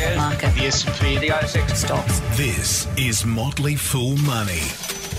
shares, Market. the S&P, the ASX. Stocks. This is Motley Fool Money.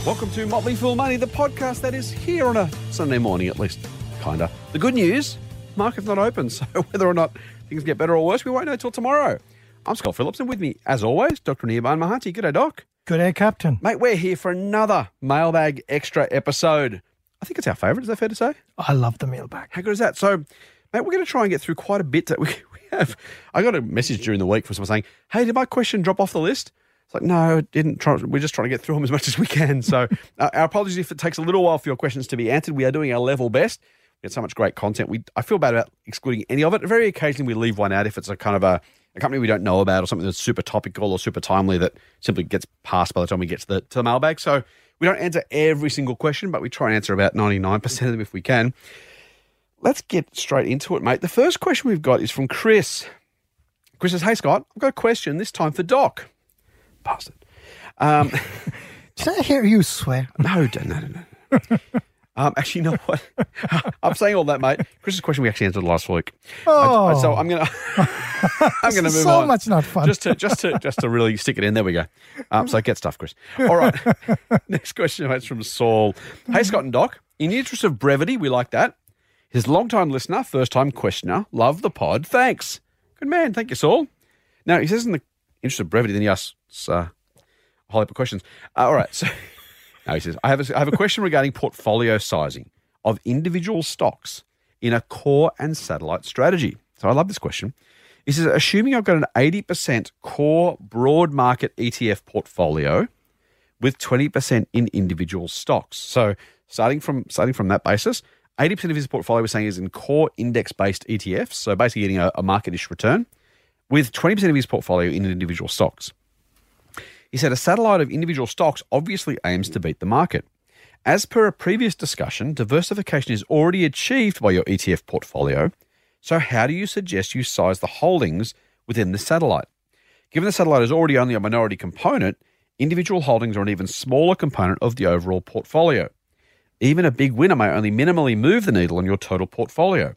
Welcome to Motley Fool Money, the podcast that is here on a Sunday morning, at least, kinda. The good news: market's not open, so whether or not things get better or worse, we won't know till tomorrow. I'm Scott Phillips, and with me, as always, Dr. Nirban Mahanti. day, Doc. Good day, Captain. Mate, we're here for another mailbag extra episode. I think it's our favourite. Is that fair to say? I love the mailbag. How good is that? So, mate, we're going to try and get through quite a bit that we, we have. I got a message during the week from someone saying, "Hey, did my question drop off the list?" It's like, no, it didn't. Try, we're just trying to get through them as much as we can. So, uh, our apologies if it takes a little while for your questions to be answered. We are doing our level best. We had so much great content. We I feel bad about excluding any of it. Very occasionally we leave one out if it's a kind of a, a company we don't know about or something that's super topical or super timely that simply gets passed by the time we get to the to the mailbag. So we don't answer every single question, but we try and answer about ninety nine percent of them if we can. Let's get straight into it, mate. The first question we've got is from Chris. Chris says, "Hey Scott, I've got a question this time for Doc." Bastard. Um, Did I hear you swear? no, no, no, no. no. Um, actually, you know what? I'm saying all that, mate. Chris's question we actually answered last week. Oh. so I'm gonna, I'm gonna move so on. So much not fun. Just to, just to, just to really stick it in. There we go. Um, so get stuff, Chris. All right. Next question, mate, is from Saul. Hey, Scott and Doc. In the interest of brevity, we like that. His long-time listener, first-time questioner, love the pod. Thanks. Good man. Thank you, Saul. Now he says in the interest of brevity, then he asks uh, a whole heap of questions. Uh, all right. So. No, he says, I have, a, I have a question regarding portfolio sizing of individual stocks in a core and satellite strategy. So I love this question. He says, assuming I've got an 80% core broad market ETF portfolio with 20% in individual stocks. So starting from starting from that basis, 80% of his portfolio we're saying is in core index-based ETFs, so basically getting a, a market-ish return, with 20% of his portfolio in individual stocks. He said a satellite of individual stocks obviously aims to beat the market. As per a previous discussion, diversification is already achieved by your ETF portfolio. So, how do you suggest you size the holdings within the satellite? Given the satellite is already only a minority component, individual holdings are an even smaller component of the overall portfolio. Even a big winner may only minimally move the needle on your total portfolio.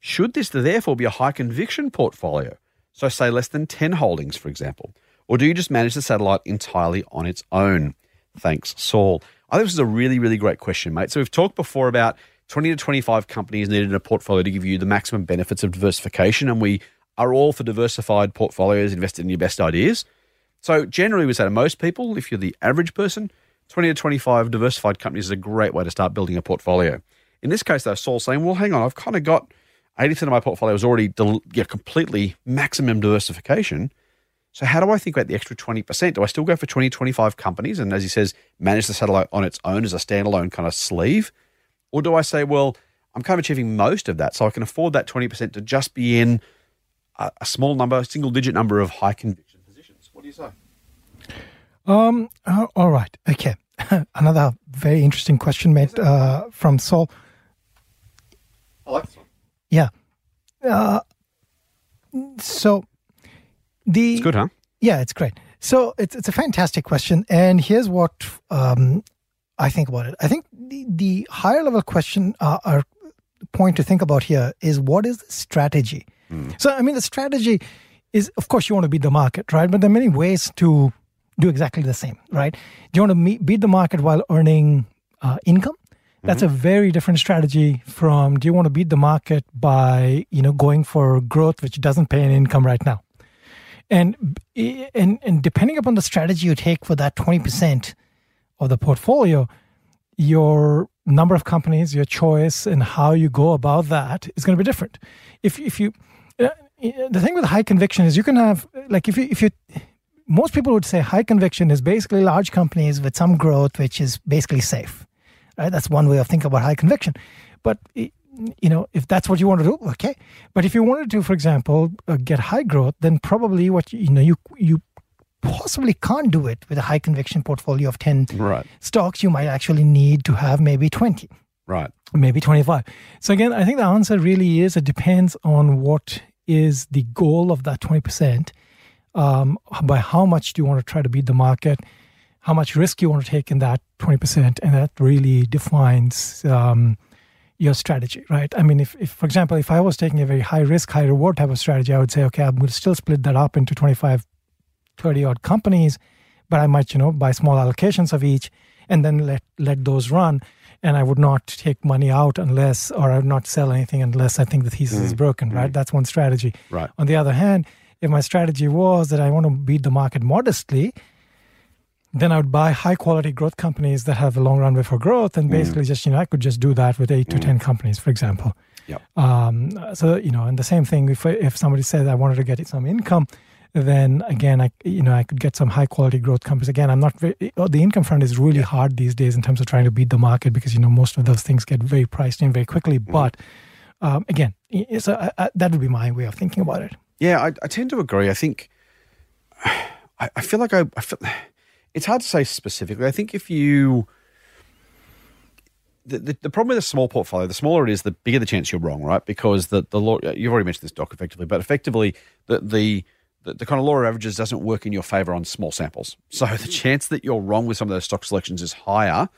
Should this therefore be a high conviction portfolio? So, say less than 10 holdings, for example. Or do you just manage the satellite entirely on its own? Thanks, Saul. I think this is a really, really great question, mate. So, we've talked before about 20 to 25 companies needed in a portfolio to give you the maximum benefits of diversification. And we are all for diversified portfolios invested in your best ideas. So, generally, we say to most people, if you're the average person, 20 to 25 diversified companies is a great way to start building a portfolio. In this case, though, Saul's saying, well, hang on, I've kind of got 80% of my portfolio is already del- yeah, completely maximum diversification. So how do I think about the extra 20%? Do I still go for 20, 25 companies and as he says, manage the satellite on its own as a standalone kind of sleeve? Or do I say, well, I'm kind of achieving most of that, so I can afford that 20% to just be in a, a small number, a single digit number of high conviction positions? What do you say? Um. uh, all right. Okay. Another very interesting question, mate, uh, from Saul. I like this one. Yeah. Uh, so the It's good, huh? Yeah, it's great. So it's it's a fantastic question, and here's what um, I think about it. I think the, the higher level question uh, or point to think about here is what is the strategy. So I mean, the strategy is, of course, you want to beat the market, right? But there are many ways to do exactly the same, right? Do you want to meet, beat the market while earning uh, income? That's a very different strategy from do you want to beat the market by you know going for growth which doesn't pay an income right now and and and depending upon the strategy you take for that 20% of the portfolio your number of companies your choice and how you go about that is going to be different if if you uh, the thing with high conviction is you can have like if you if you most people would say high conviction is basically large companies with some growth which is basically safe right that's one way of thinking about high conviction but you know, if that's what you want to do, okay. But if you wanted to, for example, uh, get high growth, then probably what you know you you possibly can't do it with a high conviction portfolio of ten Right. stocks. You might actually need to have maybe twenty, Right. maybe twenty five. So again, I think the answer really is it depends on what is the goal of that twenty percent. Um, by how much do you want to try to beat the market? How much risk you want to take in that twenty percent, and that really defines. Um, your strategy, right? I mean, if, if, for example, if I was taking a very high risk, high reward type of strategy, I would say, okay, I'm going to still split that up into 25, 30 odd companies, but I might, you know, buy small allocations of each and then let, let those run. And I would not take money out unless, or I would not sell anything unless I think the thesis is broken, right? That's one strategy. Right. On the other hand, if my strategy was that I want to beat the market modestly, then I would buy high quality growth companies that have a long runway for growth, and basically just you know I could just do that with eight to ten companies, for example. Yep. Um, so you know, and the same thing if if somebody said I wanted to get some income, then again I you know I could get some high quality growth companies. Again, I'm not very, the income front is really hard these days in terms of trying to beat the market because you know most of those things get very priced in very quickly. But um, again, so uh, uh, that would be my way of thinking about it. Yeah, I, I tend to agree. I think I, I feel like I, I feel it's hard to say specifically. I think if you the, the, the problem with a small portfolio, the smaller it is, the bigger the chance you're wrong, right? Because the the law you've already mentioned this doc effectively, but effectively the the the, the kind of law of averages doesn't work in your favor on small samples. So the chance that you're wrong with some of those stock selections is higher,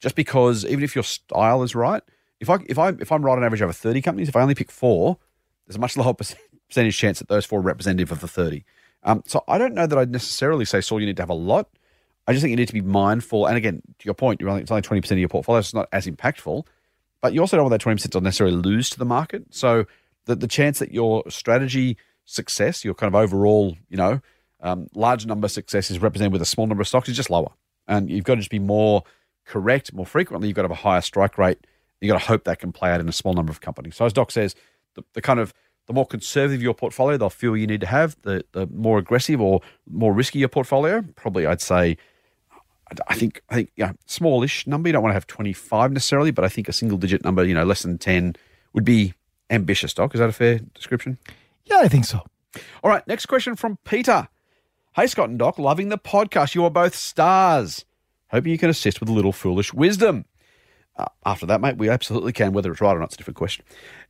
just because even if your style is right, if I if I if I'm right on average over 30 companies, if I only pick four, there's a much lower percentage chance that those four are representative of the 30. Um, so I don't know that I'd necessarily say, Saul, you need to have a lot. I just think you need to be mindful. And again, to your point, you're only, it's only 20% of your portfolio, so it's not as impactful. But you also don't want that 20% to necessarily lose to the market. So the, the chance that your strategy success, your kind of overall, you know, um, large number success is represented with a small number of stocks is just lower. And you've got to just be more correct more frequently. You've got to have a higher strike rate. You've got to hope that can play out in a small number of companies. So as Doc says, the, the kind of the more conservative your portfolio, they'll feel you need to have. The the more aggressive or more risky your portfolio, probably I'd say I think I think yeah, smallish number. You don't want to have twenty five necessarily, but I think a single digit number, you know, less than ten would be ambitious. Doc, is that a fair description? Yeah, I think so. All right, next question from Peter. Hey Scott and Doc, loving the podcast. You are both stars. Hope you can assist with a little foolish wisdom. Uh, after that, mate, we absolutely can. Whether it's right or not, it's a different question.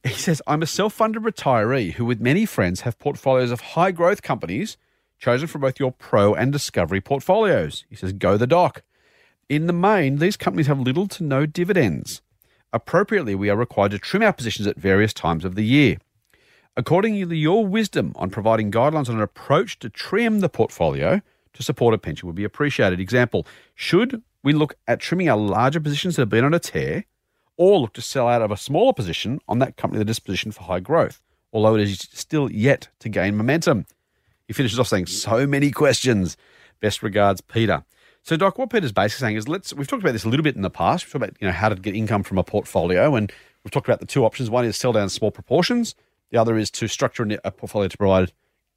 He says, I'm a self funded retiree who, with many friends, have portfolios of high growth companies chosen from both your pro and discovery portfolios. He says, Go the doc. In the main, these companies have little to no dividends. Appropriately, we are required to trim our positions at various times of the year. Accordingly, your wisdom on providing guidelines on an approach to trim the portfolio to support a pension would be appreciated. Example, should we look at trimming our larger positions that have been on a tear or look to sell out of a smaller position on that company that is positioned for high growth, although it is still yet to gain momentum? He finishes off saying, so many questions. Best regards, Peter. So, Doc, what Peter's basically saying is let's we've talked about this a little bit in the past. We've talked about you know how to get income from a portfolio, and we've talked about the two options. One is sell down small proportions, the other is to structure a portfolio to provide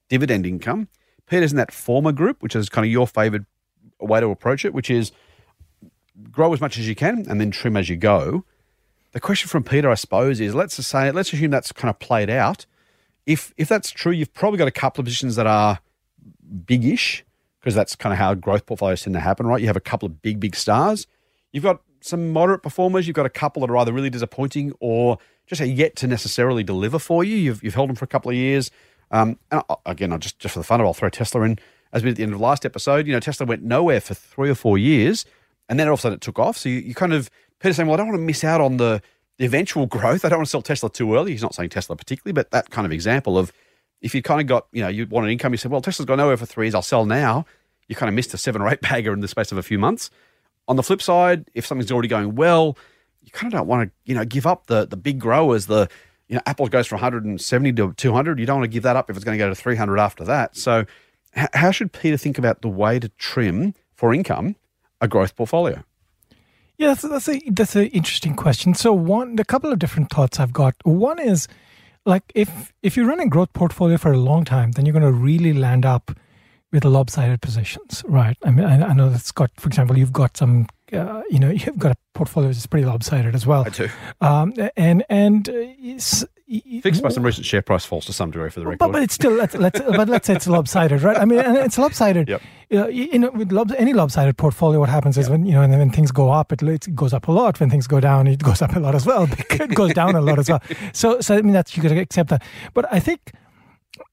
dividend income. Peter's in that former group, which is kind of your favoured way to approach it, which is grow as much as you can and then trim as you go. The question from Peter, I suppose, is let's say let's assume that's kind of played out. If if that's true, you've probably got a couple of positions that are big-ish because that's kind of how growth portfolios tend to happen, right? You have a couple of big, big stars. You've got some moderate performers. You've got a couple that are either really disappointing or just are yet to necessarily deliver for you. You've, you've held them for a couple of years. Um, and I, again, I'll just, just for the fun of it, I'll throw Tesla in. As we did at the end of last episode, you know, Tesla went nowhere for three or four years, and then all of a sudden it took off. So you, you kind of, Peter's saying, well, I don't want to miss out on the, eventual growth. I don't want to sell Tesla too early. He's not saying Tesla particularly, but that kind of example of if you kind of got, you know, you want an income, you said, well, Tesla's got nowhere for three years, I'll sell now. You kind of missed a seven or eight bagger in the space of a few months. On the flip side, if something's already going well, you kind of don't want to, you know, give up the the big growers. The you know, Apple goes from 170 to 200. You don't want to give that up if it's going to go to 300 after that. So, how should Peter think about the way to trim for income a growth portfolio? Yeah, that's that's a that's an interesting question. So one, a couple of different thoughts I've got. One is like if if you run a growth portfolio for a long time, then you're going to really land up with lopsided positions, right? I mean, I, I know that's got, for example, you've got some, uh, you know, you've got a portfolio that's pretty lopsided as well. I do. Um, and and uh, Fixed by some recent share price falls to some degree for the record. but, but it's still let's, let's but let's say it's lopsided, right? I mean, it's lopsided. Yep. You know, with lob, any lopsided portfolio, what happens is when you know, and then when things go up, it, it goes up a lot. When things go down, it goes up a lot as well. It goes down a lot as well. So, so I mean, that you got to accept that. But I think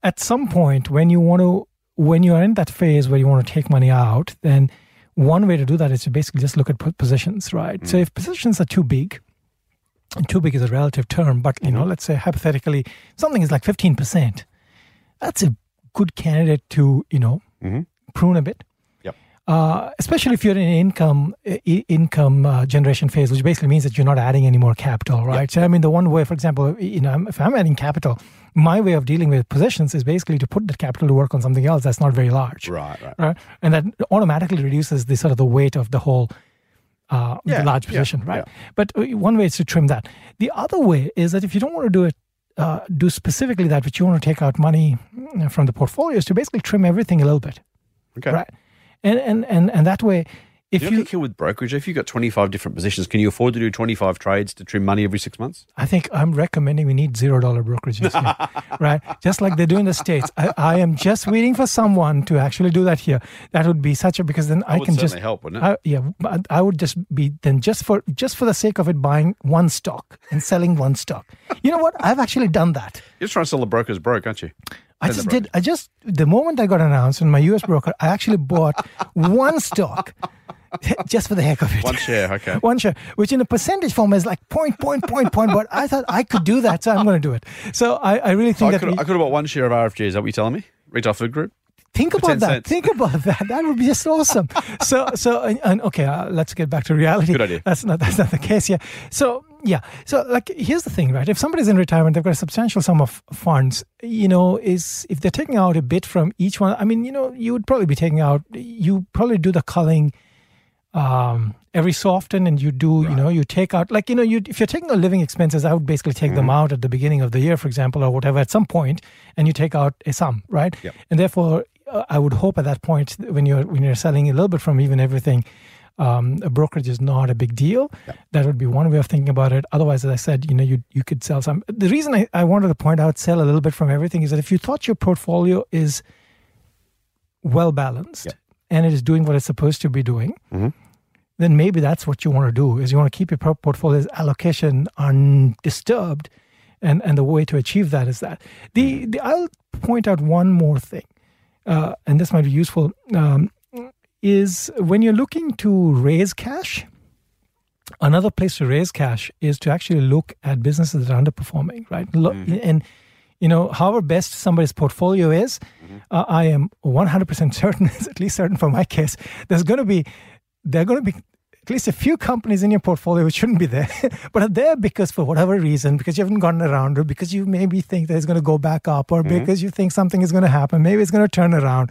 at some point when you want to when you are in that phase where you want to take money out, then one way to do that is to basically just look at positions, right? Mm. So if positions are too big, too big is a relative term, but you know, let's say hypothetically something is like 15%. That's a good candidate to, you know, prune a bit. Yep. Uh, especially if you're in income i- income uh, generation phase, which basically means that you're not adding any more capital, right? So I mean, the one way, for example, you know, if I'm adding capital, my way of dealing with positions is basically to put that capital to work on something else that's not very large, Right, right. right? And that automatically reduces the sort of the weight of the whole uh, Yeah, the large yeah, position, right? yeah. But uh, one way is to trim that. The other way is that if you don't want to do it, uh, do specifically that, which you want to take out money mm, from the portfolio, is to basically trim everything a little bit, Okay. right? And and and and that way, if you you, think here with brokerage, if you've got 25 different positions, can you afford to do 25 trades to trim money every six months? I think I'm recommending we need zero dollar brokerages, here, right? Just like they do in the states. I, I am just waiting for someone to actually do that here. That would be such a because then I would can just help, wouldn't it? I, yeah, I would just be then just for just for the sake of it buying one stock and selling one stock. You know what? I've actually done that. You're just trying to sell the brokers broke, aren't you? I just did. I just the moment I got announced in my U.S. broker, I actually bought one stock just for the heck of it. One share, okay. One share, which in a percentage form is like point, point, point, point. But I thought I could do that, so I'm going to do it. So I, I really So think I that could, we, I could have bought one share of RFG. Is that what you're telling me? Retail Food Group? think about that. cents. Think about that. That would be just awesome. so, so, and, and okay, uh, let's get back to reality. Good idea. That's not that's not the case. Yeah. So, yeah. So, like, here's the thing, right? If somebody's in retirement, they've got a substantial sum of funds. You know, is if they're taking out a bit from each one. I mean, you know, you would probably be taking out. You probably do the culling um, every so often, and you do, you know, you take out like you know, you if you're taking out living expenses, I would basically take Mm-hmm. them out at the beginning of the year, for example, or whatever, at some point, and you take out a sum, right? Yep. And therefore, uh, I would hope at that point when you're when you're selling a little bit from even everything. Um, a brokerage is not a big deal. That would be one way of thinking about it. Otherwise, as I said, you know, you you could sell some. The reason I, I wanted to point out sell a little bit from everything is that if you thought your portfolio is well balanced and it is doing what it's supposed to be doing, Mhm. Then maybe that's what you want to do is you want to keep your portfolio's allocation undisturbed and and the way to achieve that is that. The, the i'll point out one more thing uh, and this might be useful um, is when you're looking to raise cash another place to raise cash is to actually look at businesses that are underperforming right? Look, and you know however best somebody's portfolio is uh, i am 100% certain at least certain for my case there's going to be there are going to be at least a few companies in your portfolio which shouldn't be there, but are there because for whatever reason, because you haven't gotten around, or because you maybe think that it's going to go back up, or because you think something is going to happen, maybe it's going to turn around.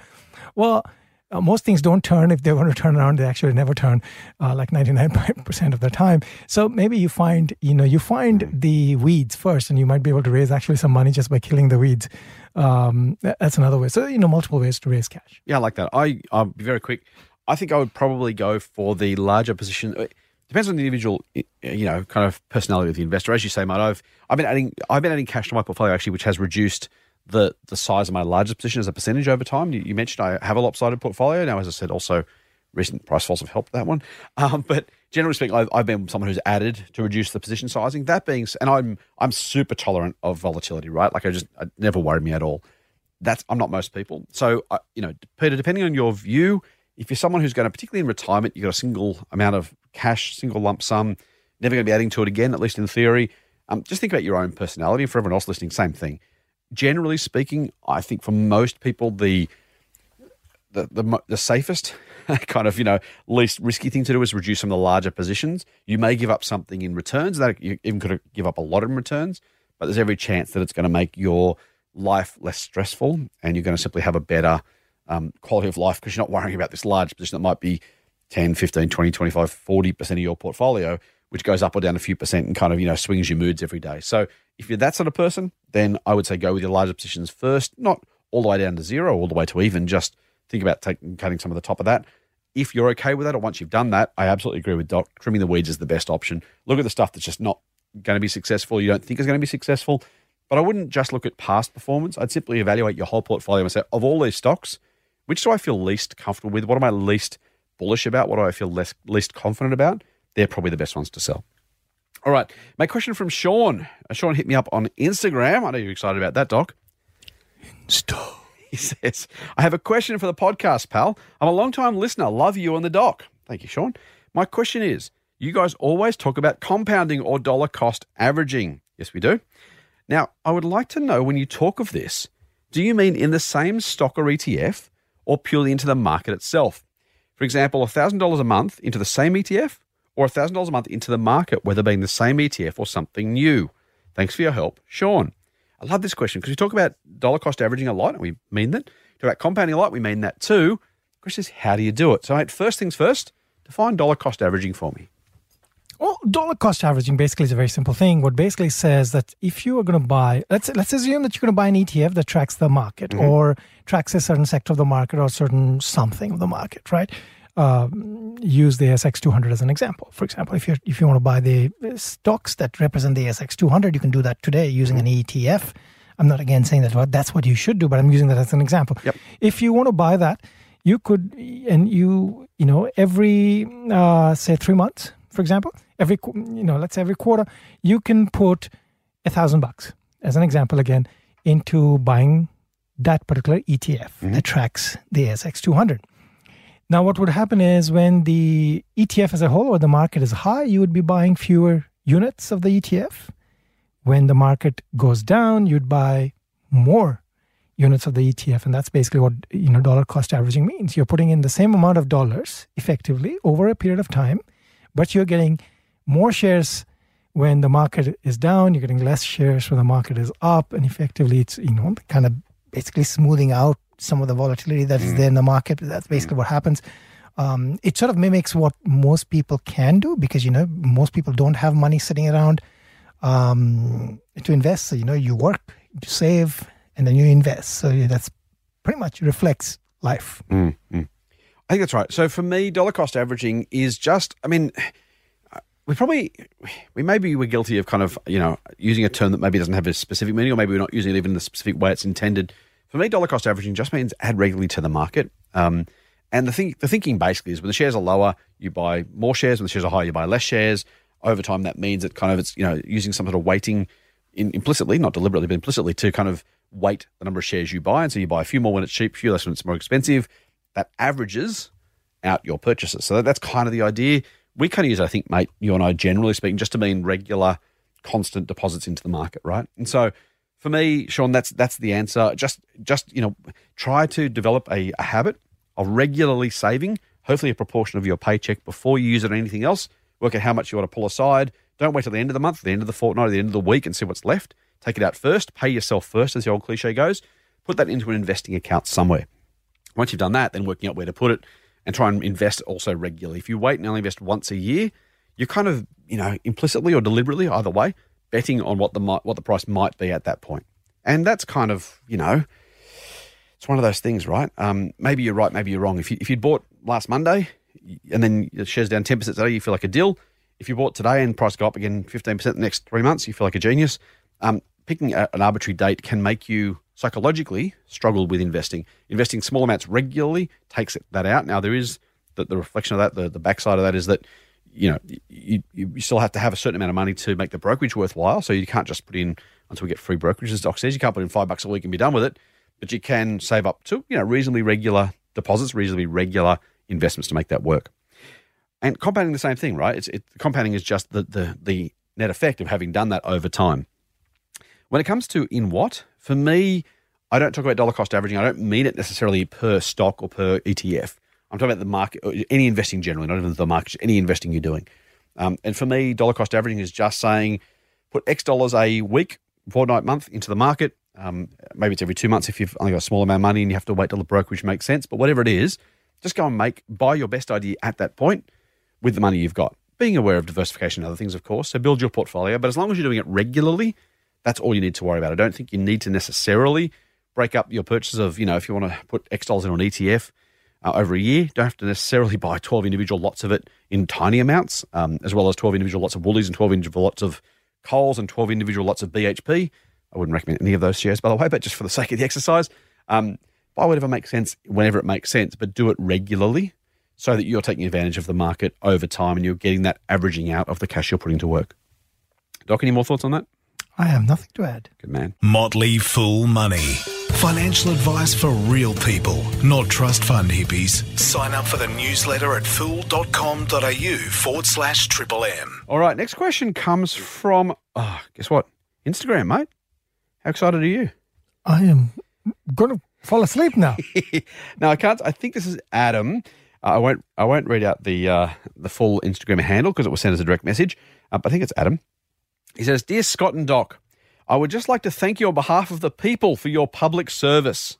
Well, uh, most things don't turn if they're going to turn around. They actually never turn, uh, like ninety nine percent of the time. So maybe you find, you know, you find the weeds first, and you might be able to raise actually some money just by killing the weeds. Um, that's another way. So you know, multiple ways to raise cash. Yeah, I like that. I I'll be very quick. I think I would probably go for the larger position. It depends on the individual, you know, kind of personality of the investor. As you say, mate, I've I've been adding I've been adding cash to my portfolio actually, which has reduced the the size of my largest position as a percentage over time. You, you mentioned I have a lopsided portfolio now. As I said, also recent price falls have helped that one. Um, but generally speaking, I've, I've been someone who's added to reduce the position sizing. That being, and I'm I'm super tolerant of volatility, right? Like I just it never worried me at all that's I'm not most people. So uh, you know, Peter, depending on your view, if you're someone who's going to, particularly in retirement, you've got a single amount of cash, single lump sum, never going to be adding to it again, at least in theory. Um, just think about your own personality. And for everyone else listening, same thing. Generally speaking, I think for most people, the the the, the safest kind of you know least risky thing to do is reduce some of the larger positions. You may give up something in returns that you even could give up a lot in returns, but there's every chance that it's going to make your life less stressful and you're going to simply have a better um, quality of life because you're not worrying about this large position that might be 10, 15, 20, 25, 40% of your portfolio, which goes up or down a few percent and kind of, you know, swings your moods every day. So if you're that sort of person, then I would say go with your larger positions first, not all the way down to zero, all the way to even, just think about taking, cutting some of the top of that. If you're okay with that, or once you've done that, I absolutely agree with Doc. Trimming the weeds is the best option. Look at the stuff that's just not going to be successful, you don't think is going to be successful. But I wouldn't just look at past performance. I'd simply evaluate your whole portfolio and say, of all these stocks, which do I feel least comfortable with? What am I least bullish about? What do I feel less least confident about? They're probably the best ones to sell. All right. My question from Sean. Uh, Sean hit me up on Instagram. I know you're excited about that, Doc. Stop. He says, I have a question for the podcast, pal. I'm a long time listener. Love you on the doc. Thank you, Sean. My question is You guys always talk about compounding or dollar cost averaging. Yes, we do. Now, I would like to know when you talk of this, do you mean in the same stock or ETF or purely into the market itself? For example, $1,000 a month into the same ETF or $1,000 a month into the market, whether being the same ETF or something new? Thanks for your help, Sean. I love this question because we talk about dollar cost averaging a lot, and we mean that. Talk about compounding a lot, we mean that too. The question is, how do you do it? So, mate, first things first, define dollar cost averaging for me. Well, dollar cost averaging basically is a very simple thing. What basically says that if you are going to buy, let's let's assume that you're going to buy an ETF that tracks the market Mm-hmm. or tracks a certain sector of the market or a certain something of the market, right? Um, use the ASX 200 as an example. For example, if you if you want to buy the stocks that represent the ASX 200, you can do that today using an ETF. I'm not again saying that that's what you should do, but I'm using that as an example. Yep. If you want to buy that, you could, and you you know every uh, say three months, for example, every you know let's say every quarter, you can put a thousand bucks as an example again into buying that particular ETF mm-hmm. that tracks the ASX 200. Now, what would happen is when the ETF as a whole or the market is high, you would be buying fewer units of the ETF. When the market goes down, you'd buy more units of the ETF, and that's basically what you know dollar cost averaging means. You're putting in the same amount of dollars effectively over a period of time, but you're getting more shares when the market is down. You're getting less shares when the market is up, and effectively, it's you know kind of basically smoothing out some of the volatility that is there in the market. That's basically what happens. Um, it sort of mimics what most people can do because you know most people don't have money sitting around um, to invest. So you know you work, you save, and then you invest. So yeah, that's pretty much reflects life. I think that's right. So for me, dollar cost averaging is just, I mean, we probably, we maybe we're guilty of kind of, you know, using a term that maybe doesn't have a specific meaning, or maybe we're not using it even in the specific way it's intended. For me, dollar cost averaging just means add regularly to the market. Um, and the thing, the thinking basically is when the shares are lower, you buy more shares. When the shares are higher, you buy less shares. Over time, that means that kind of it's you know using some sort of weighting in, implicitly, not deliberately, but implicitly to kind of weight the number of shares you buy. And so you buy a few more when it's cheap, a few less when it's more expensive. That averages out your purchases. So that, that's kind of the idea. We kind of use, I think, mate, you and I, generally speaking, just to mean regular, constant deposits into the market, right? And so for me, Sean, that's that's the answer. Just just you know, try to develop a, a habit of regularly saving, hopefully a proportion of your paycheck before you use it on anything else. Work out how much you want to pull aside. Don't wait till the end of the month, the end of the fortnight, the end of the week, and see what's left. Take it out first. Pay yourself first, as the old cliche goes. Put that into an investing account somewhere. Once you've done that, then working out where to put it and try and invest also regularly. If you wait and only invest once a year, you're kind of, you know, implicitly or deliberately, either way, betting on what the what the price might be at that point. And that's kind of, you know, it's one of those things, right? Um, maybe you're right, maybe you're wrong. If you if you'd bought last Monday and then the shares down ten percent today, you feel like a deal. If you bought today and price go up again fifteen percent the next three months, you feel like a genius. Um, picking a, an arbitrary date can make you psychologically struggle with investing. Investing small amounts regularly takes that out. Now there is the, the reflection of that. The, the backside of that is that you know you you still have to have a certain amount of money to make the brokerage worthwhile. So you can't just put in until we get free brokerage, as Doc says. You can't put in five bucks a week and be done with it. But you can save up to you know reasonably regular deposits, reasonably regular investments to make that work. And compounding the same thing, right? It's it, compounding is just the, the the net effect of having done that over time. When it comes to in what, for me, I don't talk about dollar cost averaging. I don't mean it necessarily per stock or per ETF. I'm talking about the market, any investing generally, not even the market, any investing you're doing. Um, and for me, dollar cost averaging is just saying put X dollars a week, fortnight, month into the market. Um, maybe it's every two months if you've only got a small amount of money and you have to wait till the brokerage makes sense. But whatever it is, just go and make buy your best idea at that point with the money you've got. Being aware of diversification and other things, of course. So build your portfolio. But as long as you're doing it regularly, that's all you need to worry about. I don't think you need to necessarily break up your purchases of, you know, if you want to put X dollars in an ETF uh, over a year, don't have to necessarily buy 12 individual lots of it in tiny amounts, um, as well as 12 individual lots of Woolies and 12 individual lots of Coles and 12 individual lots of BHP. I wouldn't recommend any of those shares, by the way, but just for the sake of the exercise, um, buy whatever makes sense whenever it makes sense, but do it regularly so that you're taking advantage of the market over time and you're getting that averaging out of the cash you're putting to work. Doc, any more thoughts on that? I have nothing to add. Good man. Motley Fool Money. Financial advice for real people, not trust fund hippies. Sign up for the newsletter at fool.com.au forward slash triple M. All right, next question comes from, oh, guess what? Instagram, mate. How excited are you? I am going to fall asleep now. no, I can't. I think this is Adam. Uh, I won't. I won't read out the uh, the full Instagram handle because it was sent as a direct message. Uh, but I think it's Adam. He says, "Dear Scott and Doc, I would just like to thank you on behalf of the people for your public service."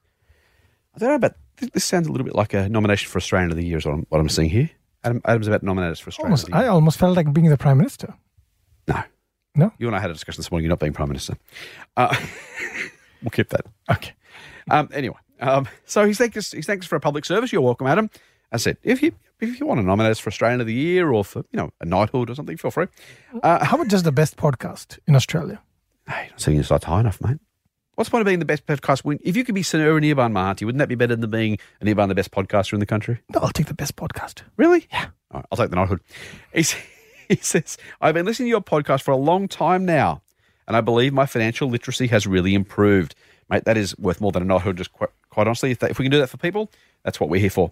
I don't know, but this, sounds a little bit like a nomination for Australian of the Year. Is what I'm, what I'm seeing here. Adam, Adam's about to nominate us for Australian almost, of the I almost felt like being the prime minister. no, No? You and I had a discussion this morning. You're not being prime minister. Uh, we'll keep that. Okay. Um, anyway, um, so he's thanks. He's thanks us for a public service. You're welcome, Adam. I said, if you if you want to nominate us for Australian of the Year or for you know a knighthood or something, feel free. Uh, How about just the best podcast in Australia? hey, not setting your sights high enough, mate. What's the point of being the best podcast? When, if you could be Sir Nirban Mahanti, wouldn't that be better than being an Nearban the best podcaster in the country? No, I'll take the best podcast. Really? Yeah. All right, I'll take the knighthood. He, he says, I've been listening to your podcast for a long time now, and I believe my financial literacy has really improved. Mate, that is worth more than a knighthood, just quite, quite honestly. If, that, if we can do that for people, that's what we're here for.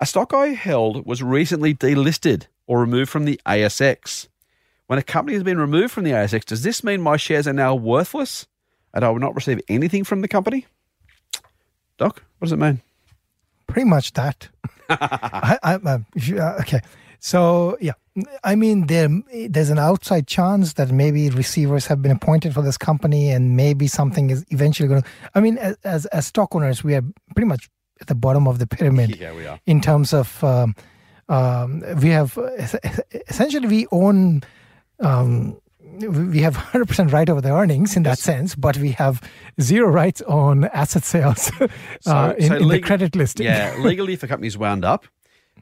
A stock I held was recently delisted or removed from the ASX. When a company has been removed from the ASX, does this mean my shares are now worthless and I will not receive anything from the company? Doc, what does it mean? Pretty much that. I, I, uh, you- uh, okay. So yeah, I mean there there's an outside chance that maybe receivers have been appointed for this company, and maybe something is eventually going to. I mean, as as, as stock owners, we are pretty much at the bottom of the pyramid Yeah, we are. in terms of um, um, we have essentially we own. Um, we have 100% right over the earnings in that sense, but we have zero rights on asset sales uh, in, in the credit listing. Yeah, legally, if a company's wound up,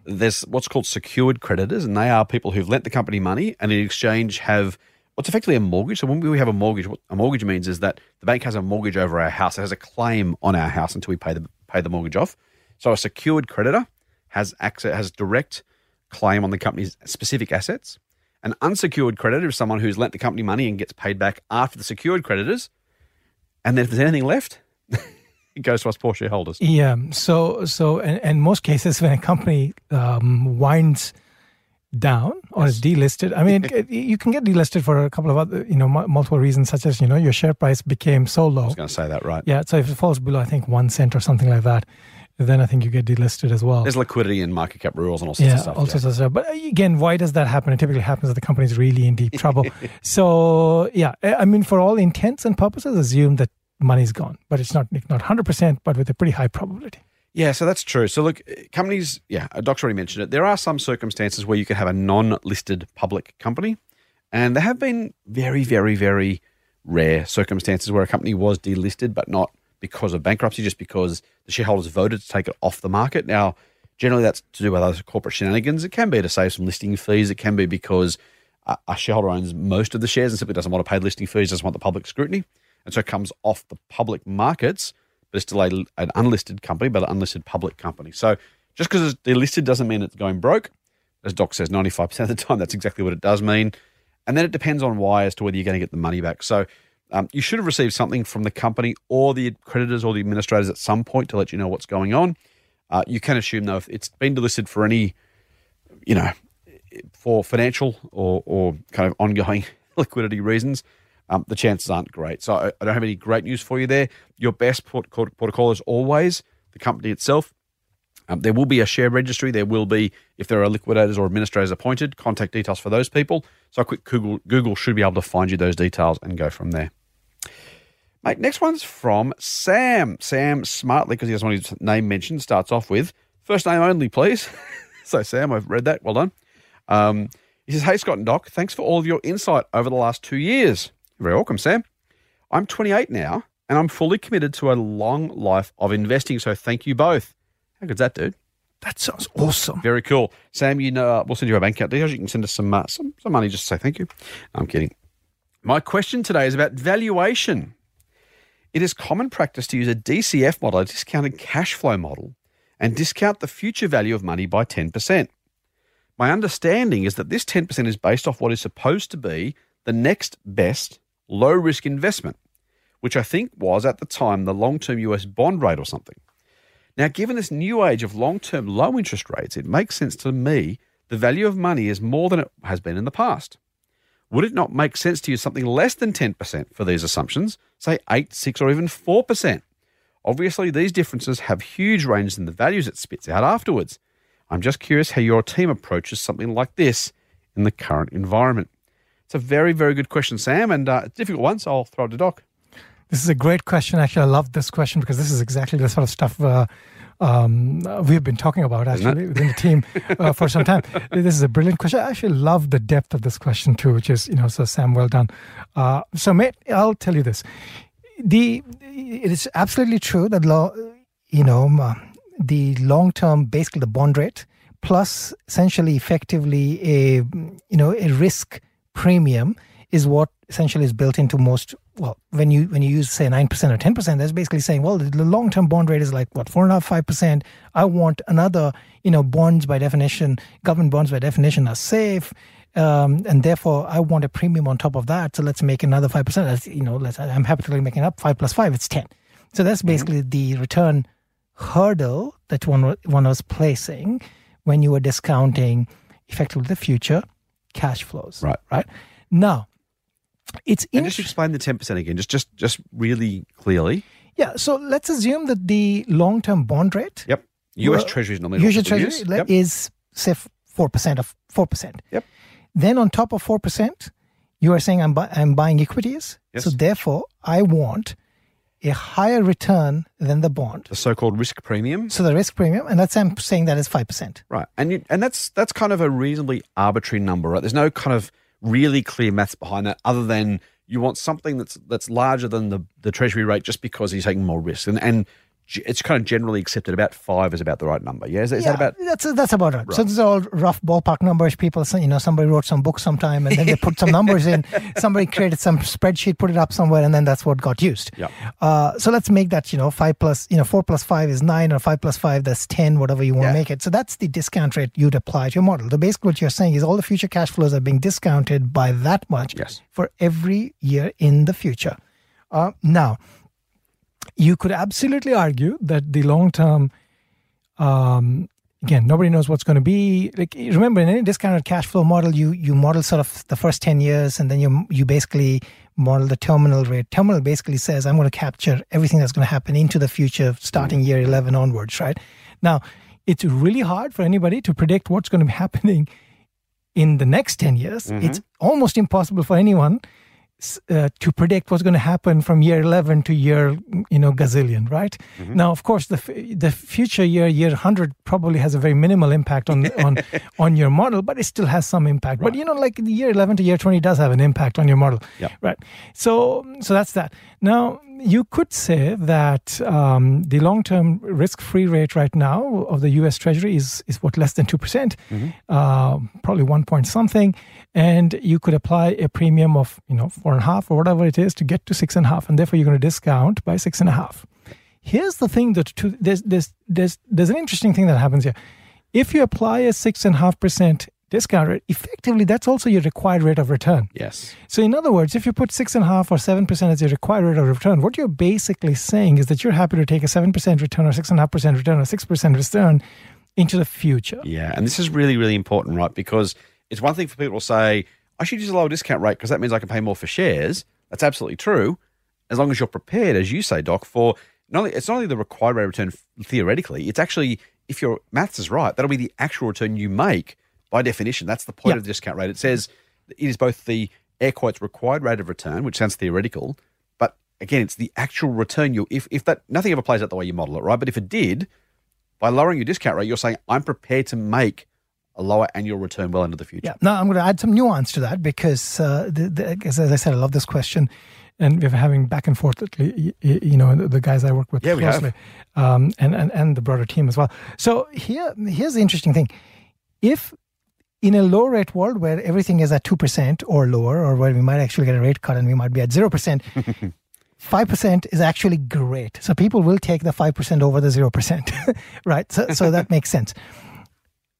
there's what's called secured creditors, and they are people who've lent the company money and in exchange have what's effectively a mortgage. So when we have a mortgage, what a mortgage means is that the bank has a mortgage over our house. It has a claim on our house until we pay the pay the mortgage off. So a secured creditor has access has direct claim on the company's specific assets. An unsecured creditor is someone who's lent the company money and gets paid back after the secured creditors. And then if there's anything left, it goes to us poor shareholders. Yeah. So, so, in, in most cases, when a company um, winds down or is delisted, I mean, you can get delisted for a couple of other, you know, mu- multiple reasons, such as you know your share price became so low. I was going to say that, right? Yeah. So if it falls below, I think one cent or something like that, then I think you get delisted as well. There's liquidity and market cap rules and all sorts yeah, of stuff. all yeah. sorts of stuff. But uh, again, why does that happen? It typically happens if the company's really in deep trouble. so yeah, I mean, for all intents and purposes, assume that money's gone, but it's not not hundred percent, but with a pretty high probability. Yeah, so that's true. So look, companies, yeah, uh, Doc's already mentioned it. There are some circumstances where you can have a non-listed public company, and there have been very, very, very rare circumstances where a company was delisted, but not because of bankruptcy, just because the shareholders voted to take it off the market. Now, generally, that's to do with other corporate shenanigans. It can be to save some listing fees. It can be because a, a shareholder owns most of the shares and simply doesn't want to pay listing fees, doesn't want the public scrutiny, and so it comes off the public markets but it's still a, an unlisted company, but an unlisted public company. So just because it's delisted doesn't mean it's going broke. As Doc says, 95% of the time, that's exactly what it does mean. And then it depends on why as to whether you're going to get the money back. So um, you should have received something from the company or the creditors or the administrators at some point to let you know what's going on. Uh, you can assume, though, if it's been delisted for any, you know, for financial or, or kind of ongoing liquidity reasons, um, the chances aren't great. So I, I don't have any great news for you there. Your best port, protocol is always the company itself. Um, there will be a share registry. There will be, if there are liquidators or administrators appointed, contact details for those people. So a quick Google, Google should be able to find you those details and go from there. Mate, next one's from Sam. Sam, smartly, because he doesn't want his name mentioned, starts off with first name only, please. so, Sam, I've read that. Well done. Um, he says, Hey, Scott and Doc, thanks for all of your insight over the last two years. You're very welcome, Sam. I'm 28 now, and I'm fully committed to a long life of investing. So, thank you both. How good's that, dude? That sounds awesome. Very cool. Sam, you know, uh, we'll send you our bank account details. You can send us some, uh, some, some money just to say thank you. I'm kidding. My question today is about valuation. It is common practice to use a DCF model, a discounted cash flow model, and discount the future value of money by 10%. My understanding is that this 10% is based off what is supposed to be the next best low risk investment, which I think was at the time the long term US bond rate or something. Now, given this new age of long term low interest rates, it makes sense to me the value of money is more than it has been in the past. Would it not make sense to use something less than 10% for these assumptions, say 8, 6, or even 4%? Obviously, these differences have huge ranges in the values it spits out afterwards. I'm just curious how your team approaches something like this in the current environment. It's a very, very good question, Sam, and uh, a difficult one, so I'll throw it to Doc. This is a great question. Actually, I love this question because this is exactly the sort of stuff uh, um, we've been talking about actually within the team uh, for some time. This is a brilliant question. I actually love the depth of this question too, which is, you know, so Sam, well done. Uh, so, mate, I'll tell you this. The it is absolutely true that law, you know, um, the long term, basically the bond rate plus essentially effectively a you know a risk premium is what essentially is built into most well when you when you use say 9% or 10% that's basically saying well the long term bond rate is like what 4.5 5% i want another you know bonds by definition government bonds by definition are safe um, and therefore I want a premium on top of that. So let's make another five percent. That's you know, let's, I'm happy to make it up. Five plus five, it's ten. So that's mm-hmm. basically the return hurdle that one one was placing when you were discounting effectively the future cash flows. Right. Right. Now, it's and just explain the ten percent again, just just just really clearly. Yeah. So let's assume that the long term bond rate. Yep. U.S. Well, Treasury is normally U.S. Treasury yep. is say four percent of four percent. Yep. Then on top of four percent, you are saying I'm bu- I'm buying equities. Yes. So therefore, I want a higher return than the bond. The so-called risk premium. So the risk premium, and that's I'm saying that is five percent. Right, and you, and that's that's kind of a reasonably arbitrary number, right? There's no kind of really clear maths behind that, other than you want something that's that's larger than the, the treasury rate just because he's taking more risk. And and it's kind of generally accepted about five is about the right number. Yeah, is, is yeah, that about? That's that's about right. right. So these are all rough ballpark numbers. People, you know, somebody wrote some book sometime, and then they put some numbers in. Somebody created some spreadsheet, put it up somewhere, and then that's what got used. Yeah. Uh, so let's make that you know five plus you know four plus five is nine, or five plus five that's ten, whatever you want to make it. So that's the discount rate you'd apply to your model. So basically, what you're saying is all the future cash flows are being discounted by that much yes. for every year in the future. Uh, now you could absolutely argue that the long term, um, again, nobody knows what's going to be. Like remember, in any discounted cash flow model, you you model sort of the first ten years, and then you you basically model the terminal rate. Terminal basically says I'm going to capture everything that's going to happen into the future, starting year eleven onwards. Right now, it's really hard for anybody to predict what's going to be happening in the next 10 years. Mm-hmm. It's almost impossible for anyone uh, to predict what's going to happen from year 11 to year you know gazillion right mm-hmm. now of course the the future year year 100 probably has a very minimal impact on on on your model but it still has some impact right. but you know like the year 11 to year 20 does have an impact on your model yep. right so so that's that now you could say that um, the long-term risk-free rate right now of the U.S. Treasury is is what less than two percent, mm-hmm. uh, probably one point something, and you could apply a premium of you know four and a half or whatever it is to get to six and a half, and therefore you're going to discount by six and a half. Here's the thing that to, there's there's there's there's an interesting thing that happens here. If you apply a six and a half percent discount rate, effectively that's also your required rate of return. Yes. So in other words, if you put six and a half or seven percent as your required rate of return, what you're basically saying is that you're happy to take a seven percent return or six and a half percent return or six percent return into the future. Yeah, and this is really, really important, right? Because it's one thing for people to say, I should use a lower discount rate because that means I can pay more for shares. That's absolutely true. As long as you're prepared, as you say, Doc, for not only it's not only the required rate of return theoretically, it's actually if your maths is right, that'll be the actual return you make by definition, that's the point yep. of the discount rate. It says it is both the air quotes required rate of return, which sounds theoretical, but again, it's the actual return you if if that nothing ever plays out the way you model it, right? But if it did, by lowering your discount rate, you're saying I'm prepared to make a lower annual return well into the future. Yeah. Now I'm going to add some nuance to that because, uh, the, the, as I said, I love this question, and we're having back and forth. You know, the guys I work with yeah, closely, um, and, and and the broader team as well. So here, here's the interesting thing: if in a low rate world where everything is at 2% or lower, or where we might actually get a rate cut and we might be at 0%, 5% is actually great. So people will take the 5% over the 0%, right? So, so that makes sense.